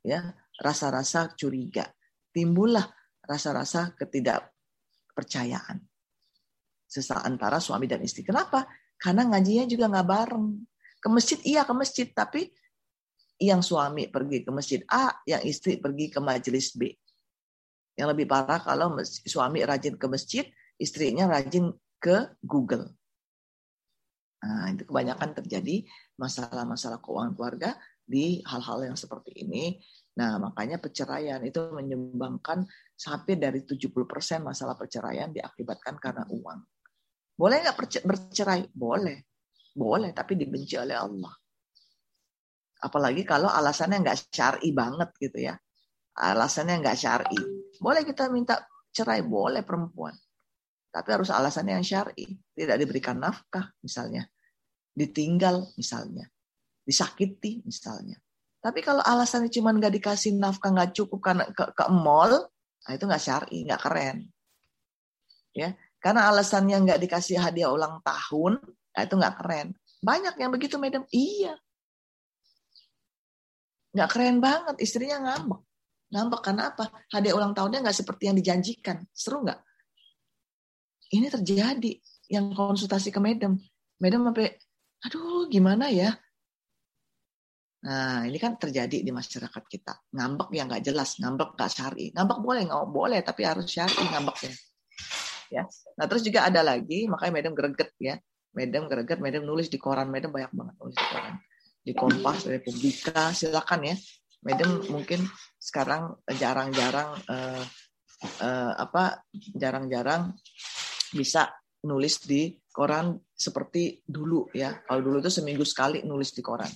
[SPEAKER 3] ya rasa-rasa curiga timbullah rasa-rasa ketidakpercayaan sesaat antara suami dan istri. Kenapa? Karena ngajinya juga nggak bareng. Ke masjid iya ke masjid, tapi yang suami pergi ke masjid A, yang istri pergi ke majelis B. Yang lebih parah kalau suami rajin ke masjid, istrinya rajin ke Google. Nah, itu kebanyakan terjadi masalah-masalah keuangan keluarga di hal-hal yang seperti ini Nah, makanya perceraian itu menyumbangkan sampai dari 70% masalah perceraian diakibatkan karena uang. Boleh nggak bercerai? Boleh. Boleh, tapi dibenci oleh Allah. Apalagi kalau alasannya nggak syari banget gitu ya. Alasannya nggak syari. Boleh kita minta cerai, boleh perempuan. Tapi harus alasannya yang syari. Tidak diberikan nafkah misalnya. Ditinggal misalnya. Disakiti misalnya tapi kalau alasannya cuma nggak dikasih nafkah nggak cukup karena ke, ke mall, nah itu nggak syari, nggak keren. Ya, karena alasannya nggak dikasih hadiah ulang tahun, nah itu nggak keren. Banyak yang begitu, madam. Iya. Nggak keren banget, istrinya ngambek. Ngambek karena apa? Hadiah ulang tahunnya nggak seperti yang dijanjikan. Seru nggak? Ini terjadi yang konsultasi ke madam. Madam sampai, aduh gimana ya? Nah, ini kan terjadi di masyarakat kita. Ngambek yang nggak jelas, ngambek nggak syari. Ngambek boleh, nggak boleh, tapi harus syari ngambeknya. Ya. Nah, terus juga ada lagi, makanya Madam greget ya. Madam greget, Madam nulis di koran, Madam banyak banget nulis di koran. Di Kompas, Republika, silakan ya. Madam mungkin sekarang jarang-jarang uh, uh, apa jarang-jarang bisa nulis di koran seperti dulu ya. Kalau dulu itu seminggu sekali nulis di koran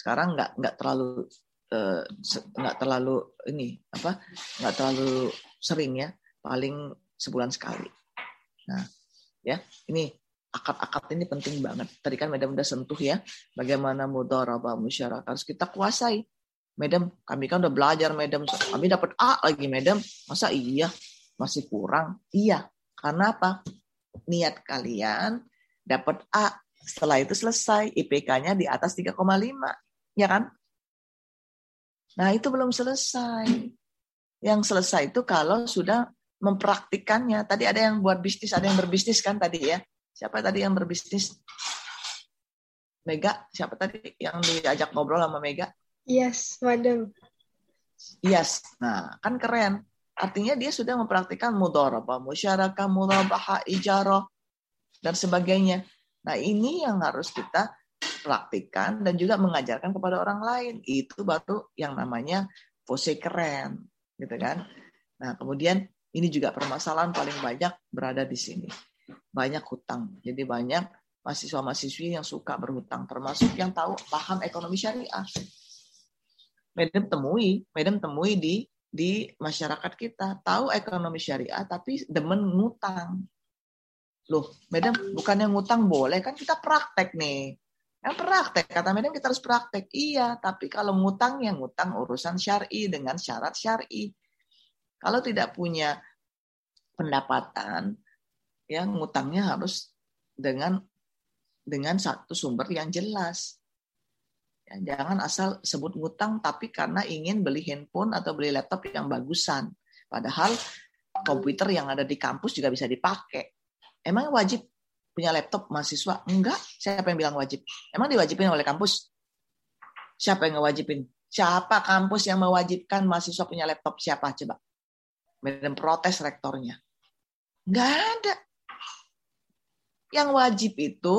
[SPEAKER 3] sekarang nggak nggak terlalu eh, nggak terlalu ini apa nggak terlalu sering ya paling sebulan sekali nah ya ini akad-akad ini penting banget. Tadi kan Madam udah sentuh ya bagaimana mudharabah masyarakat harus kita kuasai. Madam kami kan udah belajar Madam. Kami dapat A lagi Madam. Masa iya? Masih kurang? Iya. Karena apa? Niat kalian dapat A. Setelah itu selesai. IPK-nya di atas 3,5 Ya kan? Nah, itu belum selesai. Yang selesai itu kalau sudah mempraktikannya. Tadi ada yang buat bisnis, ada yang berbisnis kan tadi ya. Siapa tadi yang berbisnis? Mega, siapa tadi yang diajak ngobrol sama Mega?
[SPEAKER 2] Yes, madam.
[SPEAKER 3] Yes. Nah, kan keren. Artinya dia sudah mempraktikkan mudharabah, musyarakah, murabahah, ijarah, dan sebagainya. Nah, ini yang harus kita praktikkan dan juga mengajarkan kepada orang lain. Itu baru yang namanya pose keren, gitu kan? Nah, kemudian ini juga permasalahan paling banyak berada di sini. Banyak hutang. Jadi banyak mahasiswa-mahasiswi yang suka berhutang, termasuk yang tahu paham ekonomi syariah. Madam temui, madam temui di di masyarakat kita tahu ekonomi syariah tapi demen ngutang. Loh, madam bukannya ngutang boleh kan kita praktek nih. Yang praktek, kata Medan kita harus praktek. Iya, tapi kalau ngutang yang ngutang urusan syari dengan syarat syari. Kalau tidak punya pendapatan, yang ngutangnya harus dengan dengan satu sumber yang jelas. Ya, jangan asal sebut ngutang tapi karena ingin beli handphone atau beli laptop yang bagusan. Padahal komputer yang ada di kampus juga bisa dipakai. Emang wajib punya laptop mahasiswa? Enggak. Siapa yang bilang wajib? Emang diwajibin oleh kampus? Siapa yang ngewajibin? Siapa kampus yang mewajibkan mahasiswa punya laptop? Siapa? Coba. Medan protes rektornya. Enggak ada. Yang wajib itu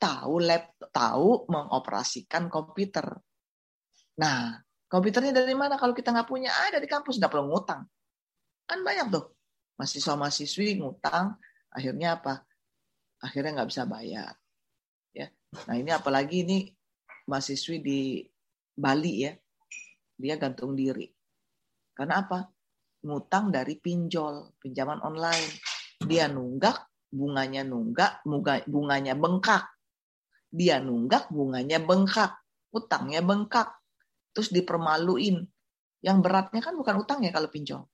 [SPEAKER 3] tahu laptop, tahu mengoperasikan komputer. Nah, komputernya dari mana kalau kita nggak punya? Ada di kampus, nggak perlu ngutang. Kan banyak tuh mahasiswa-mahasiswi ngutang, akhirnya apa? Akhirnya nggak bisa bayar. Ya, nah ini apalagi ini mahasiswi di Bali ya, dia gantung diri. Karena apa? Ngutang dari pinjol, pinjaman online. Dia nunggak, bunganya nunggak, bunganya bengkak. Dia nunggak, bunganya bengkak. Utangnya bengkak. Terus dipermaluin. Yang beratnya kan bukan utangnya kalau pinjol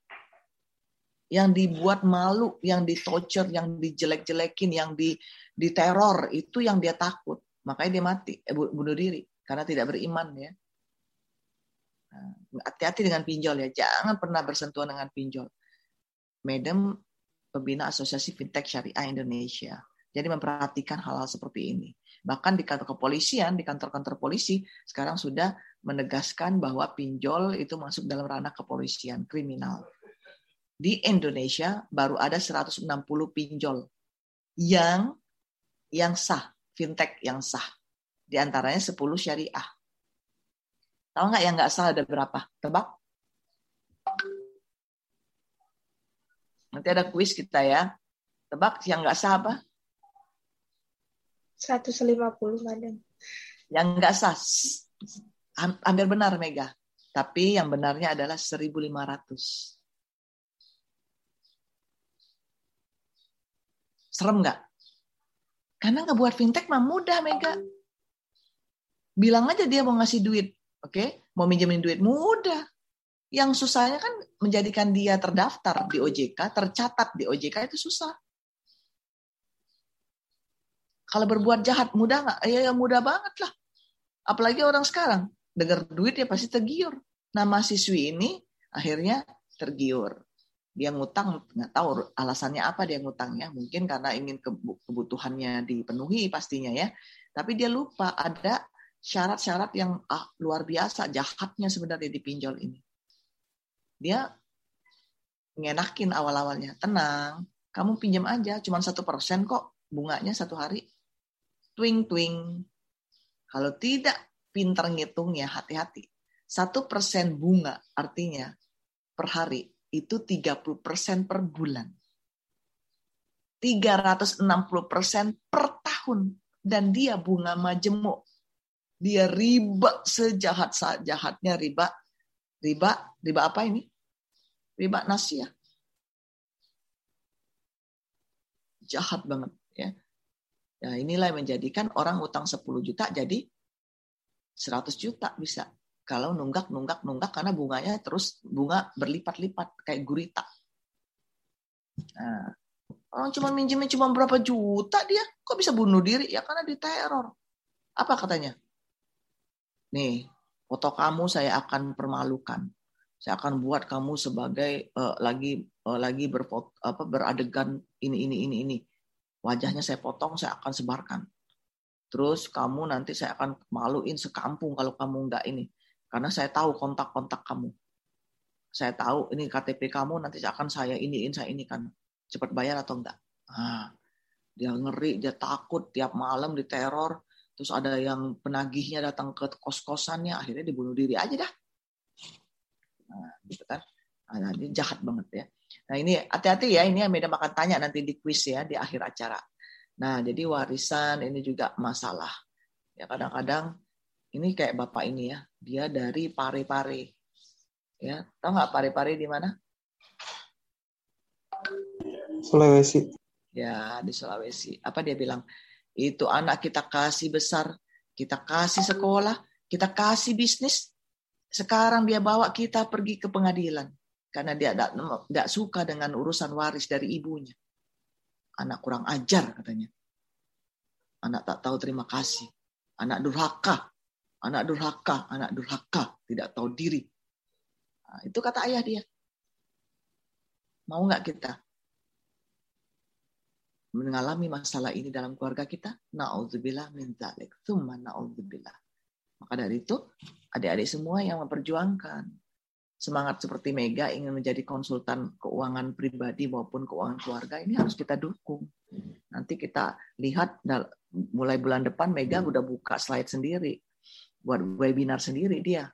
[SPEAKER 3] yang dibuat malu, yang ditorture, yang dijelek-jelekin, yang di diteror itu yang dia takut. Makanya dia mati, eh, bunuh diri karena tidak beriman ya. Nah, hati-hati dengan pinjol ya, jangan pernah bersentuhan dengan pinjol. Medem pembina Asosiasi Fintech Syariah Indonesia. Jadi memperhatikan hal-hal seperti ini. Bahkan di kantor kepolisian, di kantor-kantor polisi sekarang sudah menegaskan bahwa pinjol itu masuk dalam ranah kepolisian kriminal di Indonesia baru ada 160 pinjol yang yang sah, fintech yang sah. Di antaranya 10 syariah. Tahu nggak yang nggak sah ada berapa? Tebak? Nanti ada kuis kita ya. Tebak yang nggak sah apa?
[SPEAKER 2] 150 badan.
[SPEAKER 3] Yang nggak sah. Hampir benar Mega. Tapi yang benarnya adalah 1500. Serem nggak? Karena nggak buat fintech mah mudah, Mega. Bilang aja dia mau ngasih duit, oke? Okay? Mau minjemin duit, mudah. Yang susahnya kan menjadikan dia terdaftar di OJK, tercatat di OJK itu susah. Kalau berbuat jahat mudah nggak? Ya, ya mudah banget lah. Apalagi orang sekarang dengar duit ya pasti tergiur. Nah mahasiswi ini akhirnya tergiur dia ngutang nggak tahu alasannya apa dia ngutangnya mungkin karena ingin kebutuhannya dipenuhi pastinya ya tapi dia lupa ada syarat-syarat yang ah, luar biasa jahatnya sebenarnya di pinjol ini dia ngenakin awal-awalnya tenang kamu pinjam aja cuma satu persen kok bunganya satu hari twing twing kalau tidak pinter ngitungnya hati-hati satu persen bunga artinya per hari itu 30% per bulan. 360% per tahun. Dan dia bunga majemuk. Dia riba sejahat-jahatnya riba. Riba, riba apa ini? Riba nasia. Jahat banget ya. Nah, inilah yang menjadikan orang utang 10 juta jadi 100 juta bisa kalau nunggak nunggak nunggak karena bunganya terus bunga berlipat-lipat kayak gurita. Nah, orang cuma minjemin cuma berapa juta dia kok bisa bunuh diri ya karena diteror. Apa katanya? Nih, foto kamu saya akan permalukan. Saya akan buat kamu sebagai uh, lagi uh, lagi berfoto apa beradegan ini ini ini ini. Wajahnya saya potong, saya akan sebarkan. Terus kamu nanti saya akan maluin sekampung kalau kamu enggak ini. Karena saya tahu kontak-kontak kamu. Saya tahu ini KTP kamu nanti akan saya iniin, saya ini kan cepat bayar atau enggak. Nah, dia ngeri, dia takut tiap malam diteror. Terus ada yang penagihnya datang ke kos-kosannya, akhirnya dibunuh diri aja dah. Nah, gitu kan. Nah, ini jahat banget ya. Nah ini hati-hati ya, ini yang beda makan tanya nanti di quiz ya di akhir acara. Nah jadi warisan ini juga masalah. Ya kadang-kadang ini kayak bapak ini ya, dia dari Pare-Pare. Ya, tahu nggak Pare-Pare di mana?
[SPEAKER 6] Sulawesi.
[SPEAKER 3] Ya, di Sulawesi. Apa dia bilang? Itu anak kita kasih besar, kita kasih sekolah, kita kasih bisnis. Sekarang dia bawa kita pergi ke pengadilan karena dia tidak suka dengan urusan waris dari ibunya. Anak kurang ajar katanya. Anak tak tahu terima kasih. Anak durhaka. Anak durhaka, anak durhaka, tidak tahu diri. Nah, itu kata ayah dia. Mau nggak kita mengalami masalah ini dalam keluarga kita? Na'udzubillah min dzalik. Tsumma na'udzubillah. Maka dari itu, adik-adik semua yang memperjuangkan semangat seperti Mega ingin menjadi konsultan keuangan pribadi maupun keuangan keluarga ini harus kita dukung. Nanti kita lihat mulai bulan depan Mega udah buka slide sendiri buat webinar sendiri dia.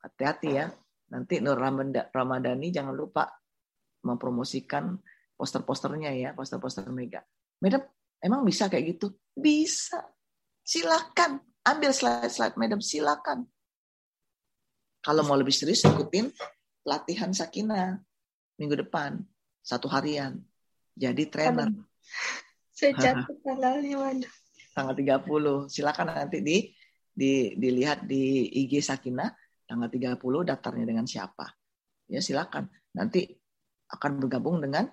[SPEAKER 3] Hati-hati ya. Nanti Nur Ramadhani jangan lupa mempromosikan poster-posternya ya, poster-poster Mega. Madam, emang bisa kayak gitu? Bisa. Silakan. Ambil slide-slide Madam, silakan. Kalau mau lebih serius, ikutin pelatihan Sakina minggu depan. Satu harian. Jadi trainer.
[SPEAKER 2] Sejak <laughs> tanggalnya, Madam.
[SPEAKER 3] Tanggal 30. Silakan nanti di, di dilihat di IG Sakina tanggal 30 daftarnya dengan siapa. Ya silakan. Nanti akan bergabung dengan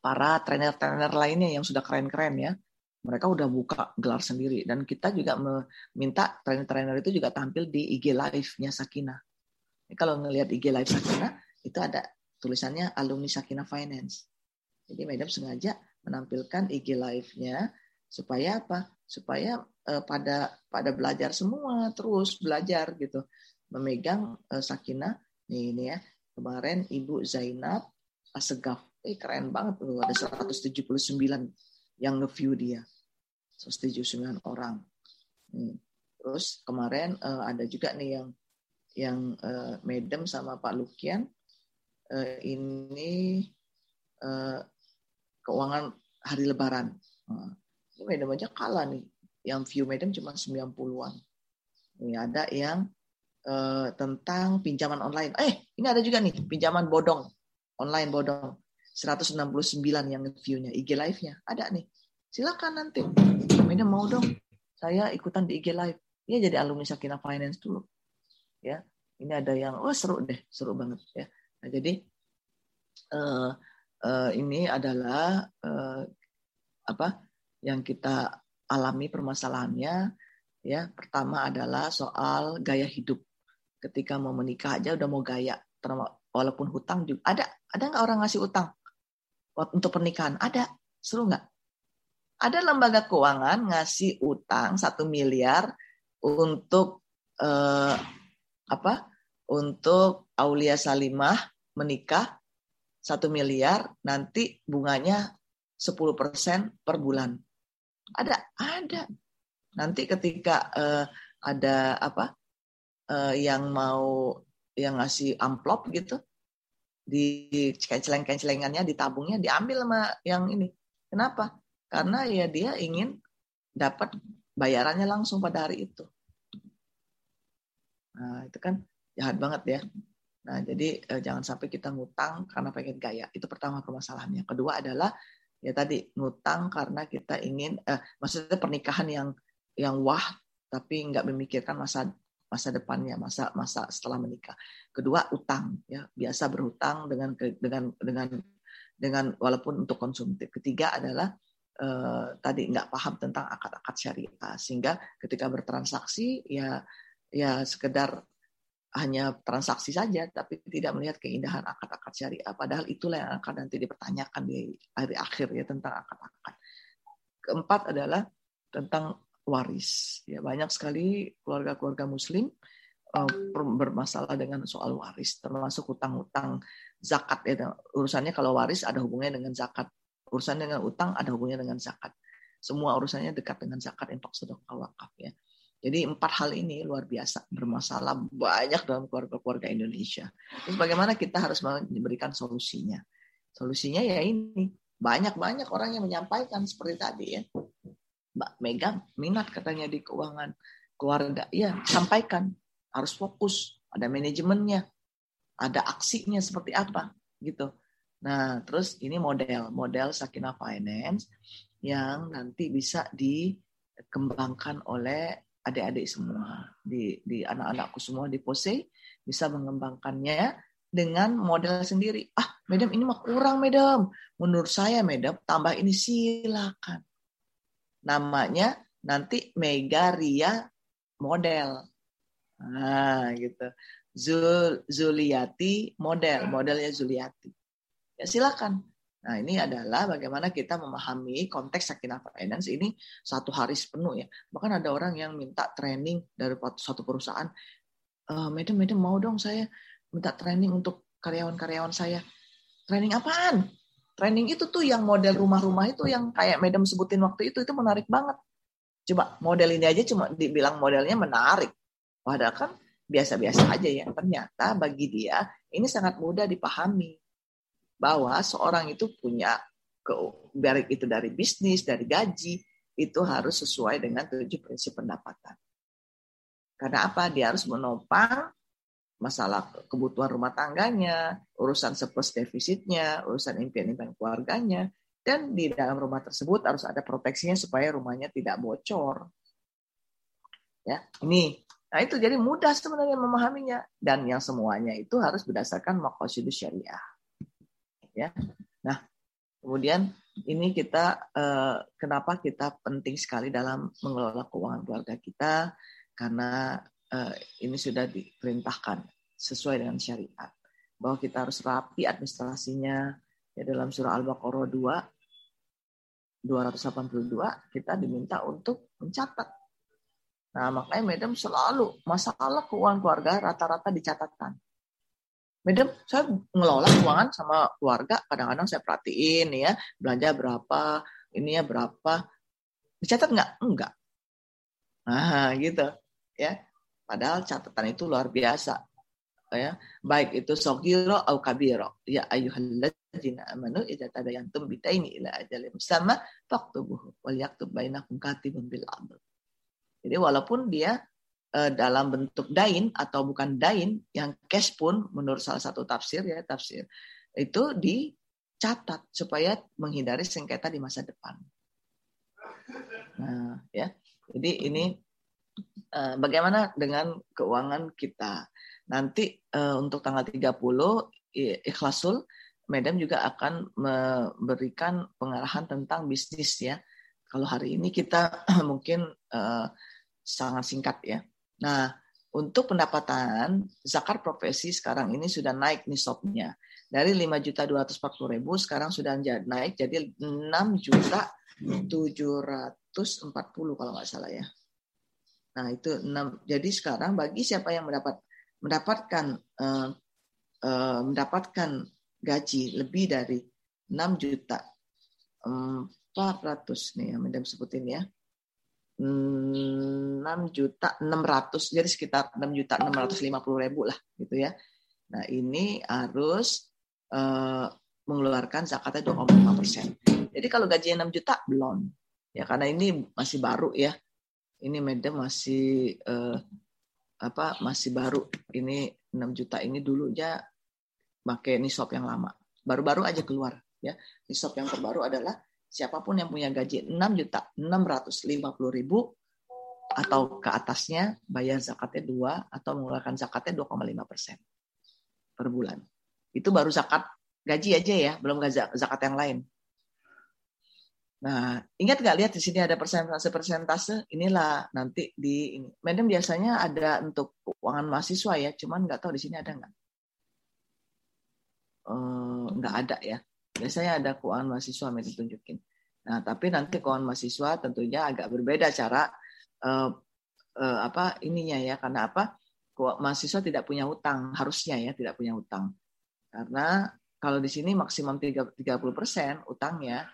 [SPEAKER 3] para trainer-trainer lainnya yang sudah keren-keren ya. Mereka udah buka gelar sendiri dan kita juga meminta trainer-trainer itu juga tampil di IG live-nya Sakina. Ini kalau ngelihat IG live Sakina itu ada tulisannya alumni Sakina Finance. Jadi Madam sengaja menampilkan IG live-nya supaya apa? Supaya uh, pada pada belajar semua terus belajar gitu. Memegang uh, Sakina nih ini ya. Kemarin Ibu Zainab Asegaf eh keren banget tuh ada 179 yang nge-view dia 179 orang nih. terus kemarin uh, ada juga nih yang yang uh, Medem sama Pak Lukian uh, ini uh, keuangan hari Lebaran uh, ini Medem aja kalah nih yang view Medem cuma 90-an ini ada yang uh, tentang pinjaman online eh ini ada juga nih pinjaman bodong online bodong 169 yang view-nya IG live-nya. Ada nih. Silakan nanti. Ini mau dong. Saya ikutan di IG live. Ya jadi alumni Sakina Finance dulu. Ya. Ini ada yang oh, seru deh, seru banget ya. Nah, jadi uh, uh, ini adalah uh, apa yang kita alami permasalahannya ya. Pertama adalah soal gaya hidup. Ketika mau menikah aja udah mau gaya. Walaupun hutang juga ada ada nggak orang ngasih utang? untuk pernikahan? Ada. Seru nggak? Ada lembaga keuangan ngasih utang satu miliar untuk eh, apa? Untuk Aulia Salimah menikah satu miliar, nanti bunganya 10% per bulan. Ada, ada. Nanti ketika eh, ada apa eh, yang mau yang ngasih amplop gitu, di kenceleng-kencelengannya, ditabungnya, diambil sama yang ini. Kenapa? Karena ya dia ingin dapat bayarannya langsung pada hari itu. Nah, itu kan jahat banget ya. Nah, jadi eh, jangan sampai kita ngutang karena pengen gaya. Itu pertama permasalahannya. Kedua adalah ya tadi ngutang karena kita ingin eh, maksudnya pernikahan yang yang wah tapi nggak memikirkan masa masa depannya, masa masa setelah menikah. Kedua, utang ya, biasa berhutang dengan dengan dengan dengan walaupun untuk konsumtif. Ketiga adalah eh, tadi nggak paham tentang akad-akad syariah sehingga ketika bertransaksi ya ya sekedar hanya transaksi saja tapi tidak melihat keindahan akad-akad syariah padahal itulah yang akan nanti dipertanyakan di hari akhir ya tentang akad-akad. Keempat adalah tentang waris. Ya, banyak sekali keluarga-keluarga muslim uh, bermasalah dengan soal waris, termasuk hutang-hutang zakat ya. Urusannya kalau waris ada hubungannya dengan zakat. Urusannya dengan utang ada hubungannya dengan zakat. Semua urusannya dekat dengan zakat, infak, sedekah, wakaf ya. Jadi empat hal ini luar biasa bermasalah banyak dalam keluarga-keluarga Indonesia. Terus bagaimana kita harus memberikan solusinya? Solusinya ya ini banyak-banyak orang yang menyampaikan seperti tadi ya. Mbak Mega minat katanya di keuangan keluarga. Ya, sampaikan. Harus fokus. Ada manajemennya. Ada aksinya seperti apa. gitu. Nah, terus ini model. Model Sakina Finance yang nanti bisa dikembangkan oleh adik-adik semua. Di, di anak-anakku semua di POSE bisa mengembangkannya dengan model sendiri. Ah, Madam ini mah kurang, Madam. Menurut saya, Madam, tambah ini silakan namanya nanti Mega Ria model. Nah, gitu. Zul, Zuliati model, modelnya Zuliati. Ya silakan. Nah, ini adalah bagaimana kita memahami konteks sakinah finance ini satu hari sepenuh ya. Bahkan ada orang yang minta training dari suatu perusahaan. E, madam, madam mau dong saya minta training untuk karyawan-karyawan saya. Training apaan? Training itu tuh yang model rumah-rumah itu yang kayak madam sebutin waktu itu, itu menarik banget. Coba model ini aja cuma dibilang modelnya menarik. Padahal kan biasa-biasa aja ya. Ternyata bagi dia ini sangat mudah dipahami bahwa seorang itu punya baik itu dari bisnis, dari gaji, itu harus sesuai dengan tujuh prinsip pendapatan. Karena apa? Dia harus menopang masalah kebutuhan rumah tangganya, urusan surplus defisitnya, urusan impian-impian keluarganya, dan di dalam rumah tersebut harus ada proteksinya supaya rumahnya tidak bocor. Ya, ini. Nah, itu jadi mudah sebenarnya memahaminya dan yang semuanya itu harus berdasarkan maqasidus syariah ya. Nah, kemudian ini kita eh, kenapa kita penting sekali dalam mengelola keuangan keluarga kita karena eh, ini sudah diperintahkan sesuai dengan syariat bahwa kita harus rapi administrasinya ya dalam surah Al-Baqarah 2 282 kita diminta untuk mencatat. Nah, makanya Madam selalu masalah keuangan keluarga rata-rata dicatatkan. Madam, saya ngelola keuangan sama keluarga, kadang-kadang saya perhatiin ya, belanja berapa, ini ya berapa. Dicatat nggak? Enggak. Nah, gitu. Ya. Padahal catatan itu luar biasa. Ya, baik itu sogiro au kabiro. Ya ayyuhalladzina amanu idza tadayantum bidaini ila ajalin sama faktubuhu wal yaktub bainakum katibun bil adl. Jadi walaupun dia dalam bentuk dain atau bukan dain yang cash pun menurut salah satu tafsir ya tafsir itu dicatat supaya menghindari sengketa di masa depan. Nah, ya. Jadi ini uh, bagaimana dengan keuangan kita? Nanti uh, untuk tanggal 30 Ikhlasul Madam juga akan memberikan pengarahan tentang bisnis ya. Kalau hari ini kita <clears throat> mungkin sangat singkat ya. Nah, untuk pendapatan zakat profesi sekarang ini sudah naik nisabnya dari 5 juta 240 ribu sekarang sudah naik jadi 6 juta 740 kalau nggak salah ya. Nah itu 6. Jadi sekarang bagi siapa yang mendapat mendapatkan uh, uh, mendapatkan gaji lebih dari 6 juta 400 nih yang sebutin ya 6 juta 600 jadi sekitar 6 juta 650 ribu lah gitu ya. Nah ini harus uh, mengeluarkan zakatnya 2,5 persen. Jadi kalau gajinya 6 juta belum ya karena ini masih baru ya. Ini medem masih uh, apa masih baru. Ini 6 juta ini dulu ya pakai nisab yang lama. Baru-baru aja keluar ya. Nisab yang terbaru adalah siapa pun yang punya gaji 6 juta 650 ribu atau ke atasnya bayar zakatnya dua atau mengeluarkan zakatnya 2,5 persen per bulan. Itu baru zakat gaji aja ya, belum zakat yang lain. Nah, ingat nggak lihat di sini ada persentase-persentase? Inilah nanti di ini. Madam biasanya ada untuk keuangan mahasiswa ya, cuman nggak tahu di sini ada nggak? Uh, nggak ada ya. Biasanya ada keuangan mahasiswa yang ditunjukin. Nah, tapi nanti keuangan mahasiswa tentunya agak berbeda cara uh, uh, apa ininya ya. Karena apa? Mahasiswa tidak punya utang, harusnya ya tidak punya utang. Karena kalau di sini maksimum 30 persen utangnya,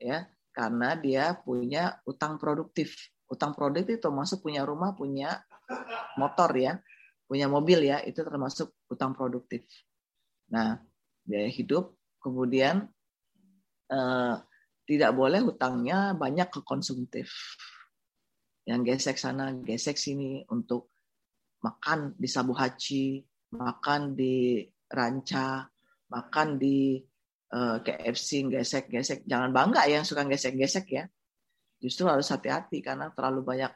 [SPEAKER 3] ya karena dia punya utang produktif. Utang produktif itu termasuk punya rumah, punya motor ya, punya mobil ya, itu termasuk utang produktif. Nah, biaya hidup kemudian eh, tidak boleh hutangnya banyak ke konsumtif. Yang gesek sana, gesek sini untuk makan di Sabu Haji, makan di Ranca, makan di eh, KFC, gesek-gesek. Jangan bangga ya yang suka gesek-gesek ya. Justru harus hati-hati karena terlalu banyak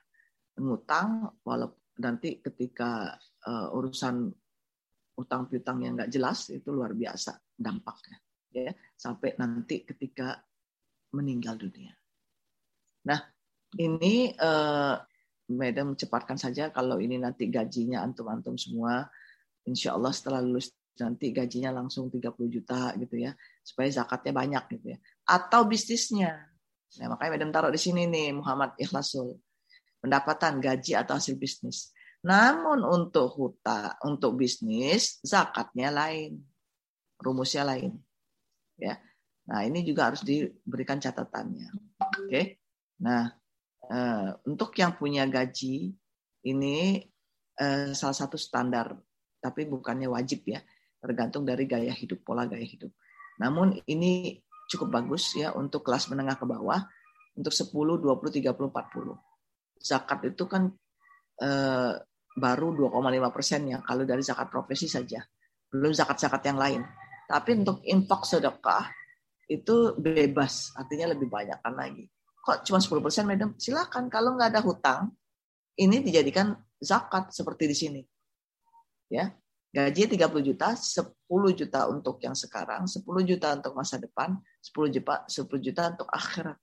[SPEAKER 3] ngutang, walaupun nanti ketika uh, urusan utang piutang yang nggak jelas itu luar biasa dampaknya ya sampai nanti ketika meninggal dunia. Nah, ini eh, Madam cepatkan saja kalau ini nanti gajinya antum-antum semua, insya Allah setelah lulus nanti gajinya langsung 30 juta gitu ya. supaya zakatnya banyak gitu ya. Atau bisnisnya. Nah, makanya Madam taruh di sini nih Muhammad Ikhlasul. Pendapatan, gaji atau hasil bisnis. Namun untuk huta, untuk bisnis, zakatnya lain. Rumusnya lain. Ya. Nah, ini juga harus diberikan catatannya. Oke. Nah, eh, untuk yang punya gaji ini eh, salah satu standar, tapi bukannya wajib ya, tergantung dari gaya hidup, pola gaya hidup. Namun ini cukup bagus ya untuk kelas menengah ke bawah untuk 10, 20, 30, 40. Zakat itu kan eh, baru 2,5 persen ya kalau dari zakat profesi saja. Belum zakat-zakat yang lain. Tapi untuk infak sedekah itu bebas, artinya lebih banyak kan lagi. Kok cuma 10 persen, madam? Silakan. Kalau nggak ada hutang, ini dijadikan zakat seperti di sini. Ya, Gaji 30 juta, 10 juta untuk yang sekarang, 10 juta untuk masa depan, 10 juta, 10 juta untuk akhirat.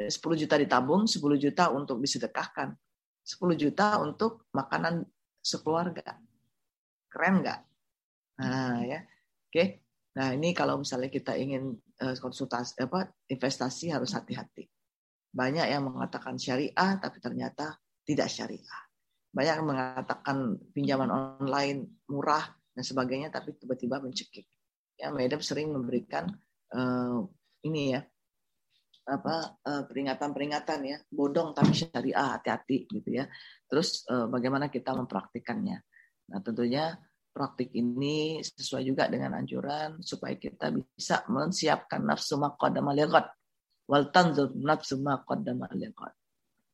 [SPEAKER 3] 10 ya, juta ditabung, 10 juta untuk disedekahkan. 10 juta untuk makanan sekeluarga. Keren nggak? Nah, ya. Oke. Nah, ini kalau misalnya kita ingin eh, konsultasi apa investasi harus hati-hati. Banyak yang mengatakan syariah tapi ternyata tidak syariah banyak yang mengatakan pinjaman online murah dan sebagainya, tapi tiba-tiba mencekik. Ya, Medem sering memberikan uh, ini ya apa uh, peringatan-peringatan ya bodong tapi syariah hati-hati gitu ya. Terus uh, bagaimana kita mempraktikannya? Nah tentunya praktik ini sesuai juga dengan anjuran supaya kita bisa mensiapkan nafsu maqaddama liqat wal tanzur nafsu maqaddama liqat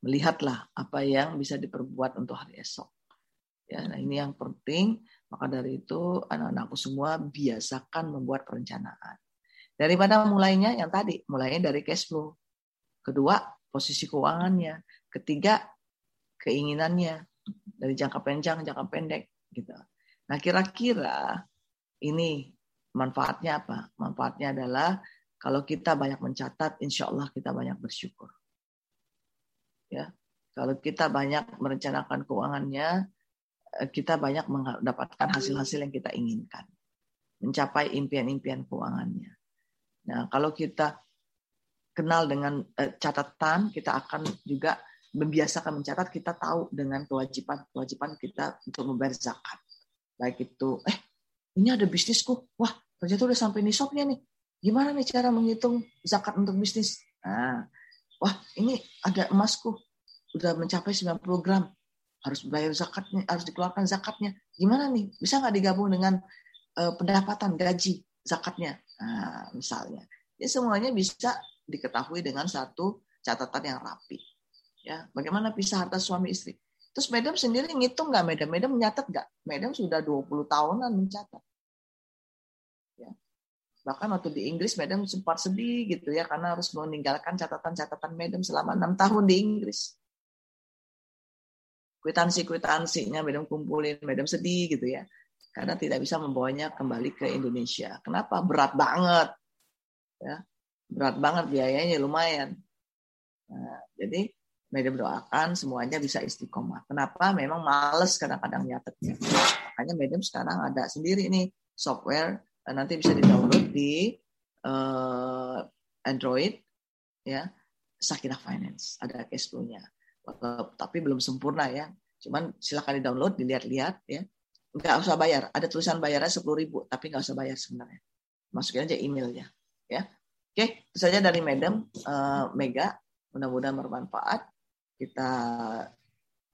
[SPEAKER 3] melihatlah apa yang bisa diperbuat untuk hari esok. Ya, nah ini yang penting. Maka dari itu anak-anakku semua biasakan membuat perencanaan. Daripada mulainya yang tadi, mulainya dari cash flow. Kedua, posisi keuangannya. Ketiga, keinginannya dari jangka panjang, jangka pendek gitu. Nah, kira-kira ini manfaatnya apa? Manfaatnya adalah kalau kita banyak mencatat, insya Allah kita banyak bersyukur. Ya kalau kita banyak merencanakan keuangannya eh, kita banyak mendapatkan hasil-hasil yang kita inginkan mencapai impian-impian keuangannya. Nah kalau kita kenal dengan eh, catatan kita akan juga membiasakan mencatat kita tahu dengan kewajiban kewajiban kita untuk membayar zakat baik itu eh ini ada bisnisku. Wah ternyata udah sampai nisabnya nih. Gimana nih cara menghitung zakat untuk bisnis? Nah wah ini ada emasku. Udah mencapai 90 gram. Harus bayar zakatnya harus dikeluarkan zakatnya. Gimana nih? Bisa nggak digabung dengan uh, pendapatan gaji zakatnya? Nah, misalnya. Ya semuanya bisa diketahui dengan satu catatan yang rapi. Ya bagaimana pisah harta suami istri terus Medam sendiri ngitung nggak Medam Medam menyatat nggak? Medam sudah 20 tahunan mencatat. Bahkan waktu di Inggris Madam sempat sedih gitu ya karena harus meninggalkan catatan-catatan Madam selama enam tahun di Inggris. Kwitansi-kwitansinya Madam kumpulin Madam sedih gitu ya. Karena tidak bisa membawanya kembali ke Indonesia. Kenapa? Berat banget. Ya. Berat banget biayanya lumayan. Nah, jadi Madam doakan semuanya bisa istiqomah. Kenapa? Memang males kadang-kadang nyatetnya makanya Madam sekarang ada sendiri nih software nanti bisa di-download di uh, Android ya. Sakinah Finance ada cash flow-nya. Tapi belum sempurna ya. Cuman silakan di-download dilihat-lihat ya. Nggak usah bayar. Ada tulisan bayarnya sepuluh ribu tapi nggak usah bayar sebenarnya. Masukin aja emailnya ya. Oke itu saja dari Madam uh, Mega. Mudah-mudahan bermanfaat kita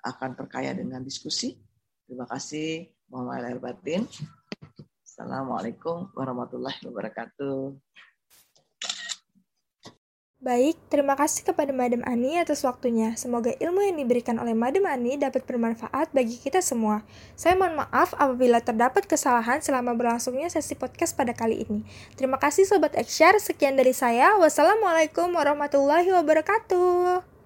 [SPEAKER 3] akan perkaya dengan diskusi terima kasih Muhammad Batin Assalamualaikum warahmatullahi wabarakatuh.
[SPEAKER 1] Baik, terima kasih kepada Madam Ani atas waktunya. Semoga ilmu yang diberikan oleh Madam Ani dapat bermanfaat bagi kita semua. Saya mohon maaf apabila terdapat kesalahan selama berlangsungnya sesi podcast pada kali ini. Terima kasih Sobat Ekshare, sekian dari saya. Wassalamualaikum warahmatullahi wabarakatuh.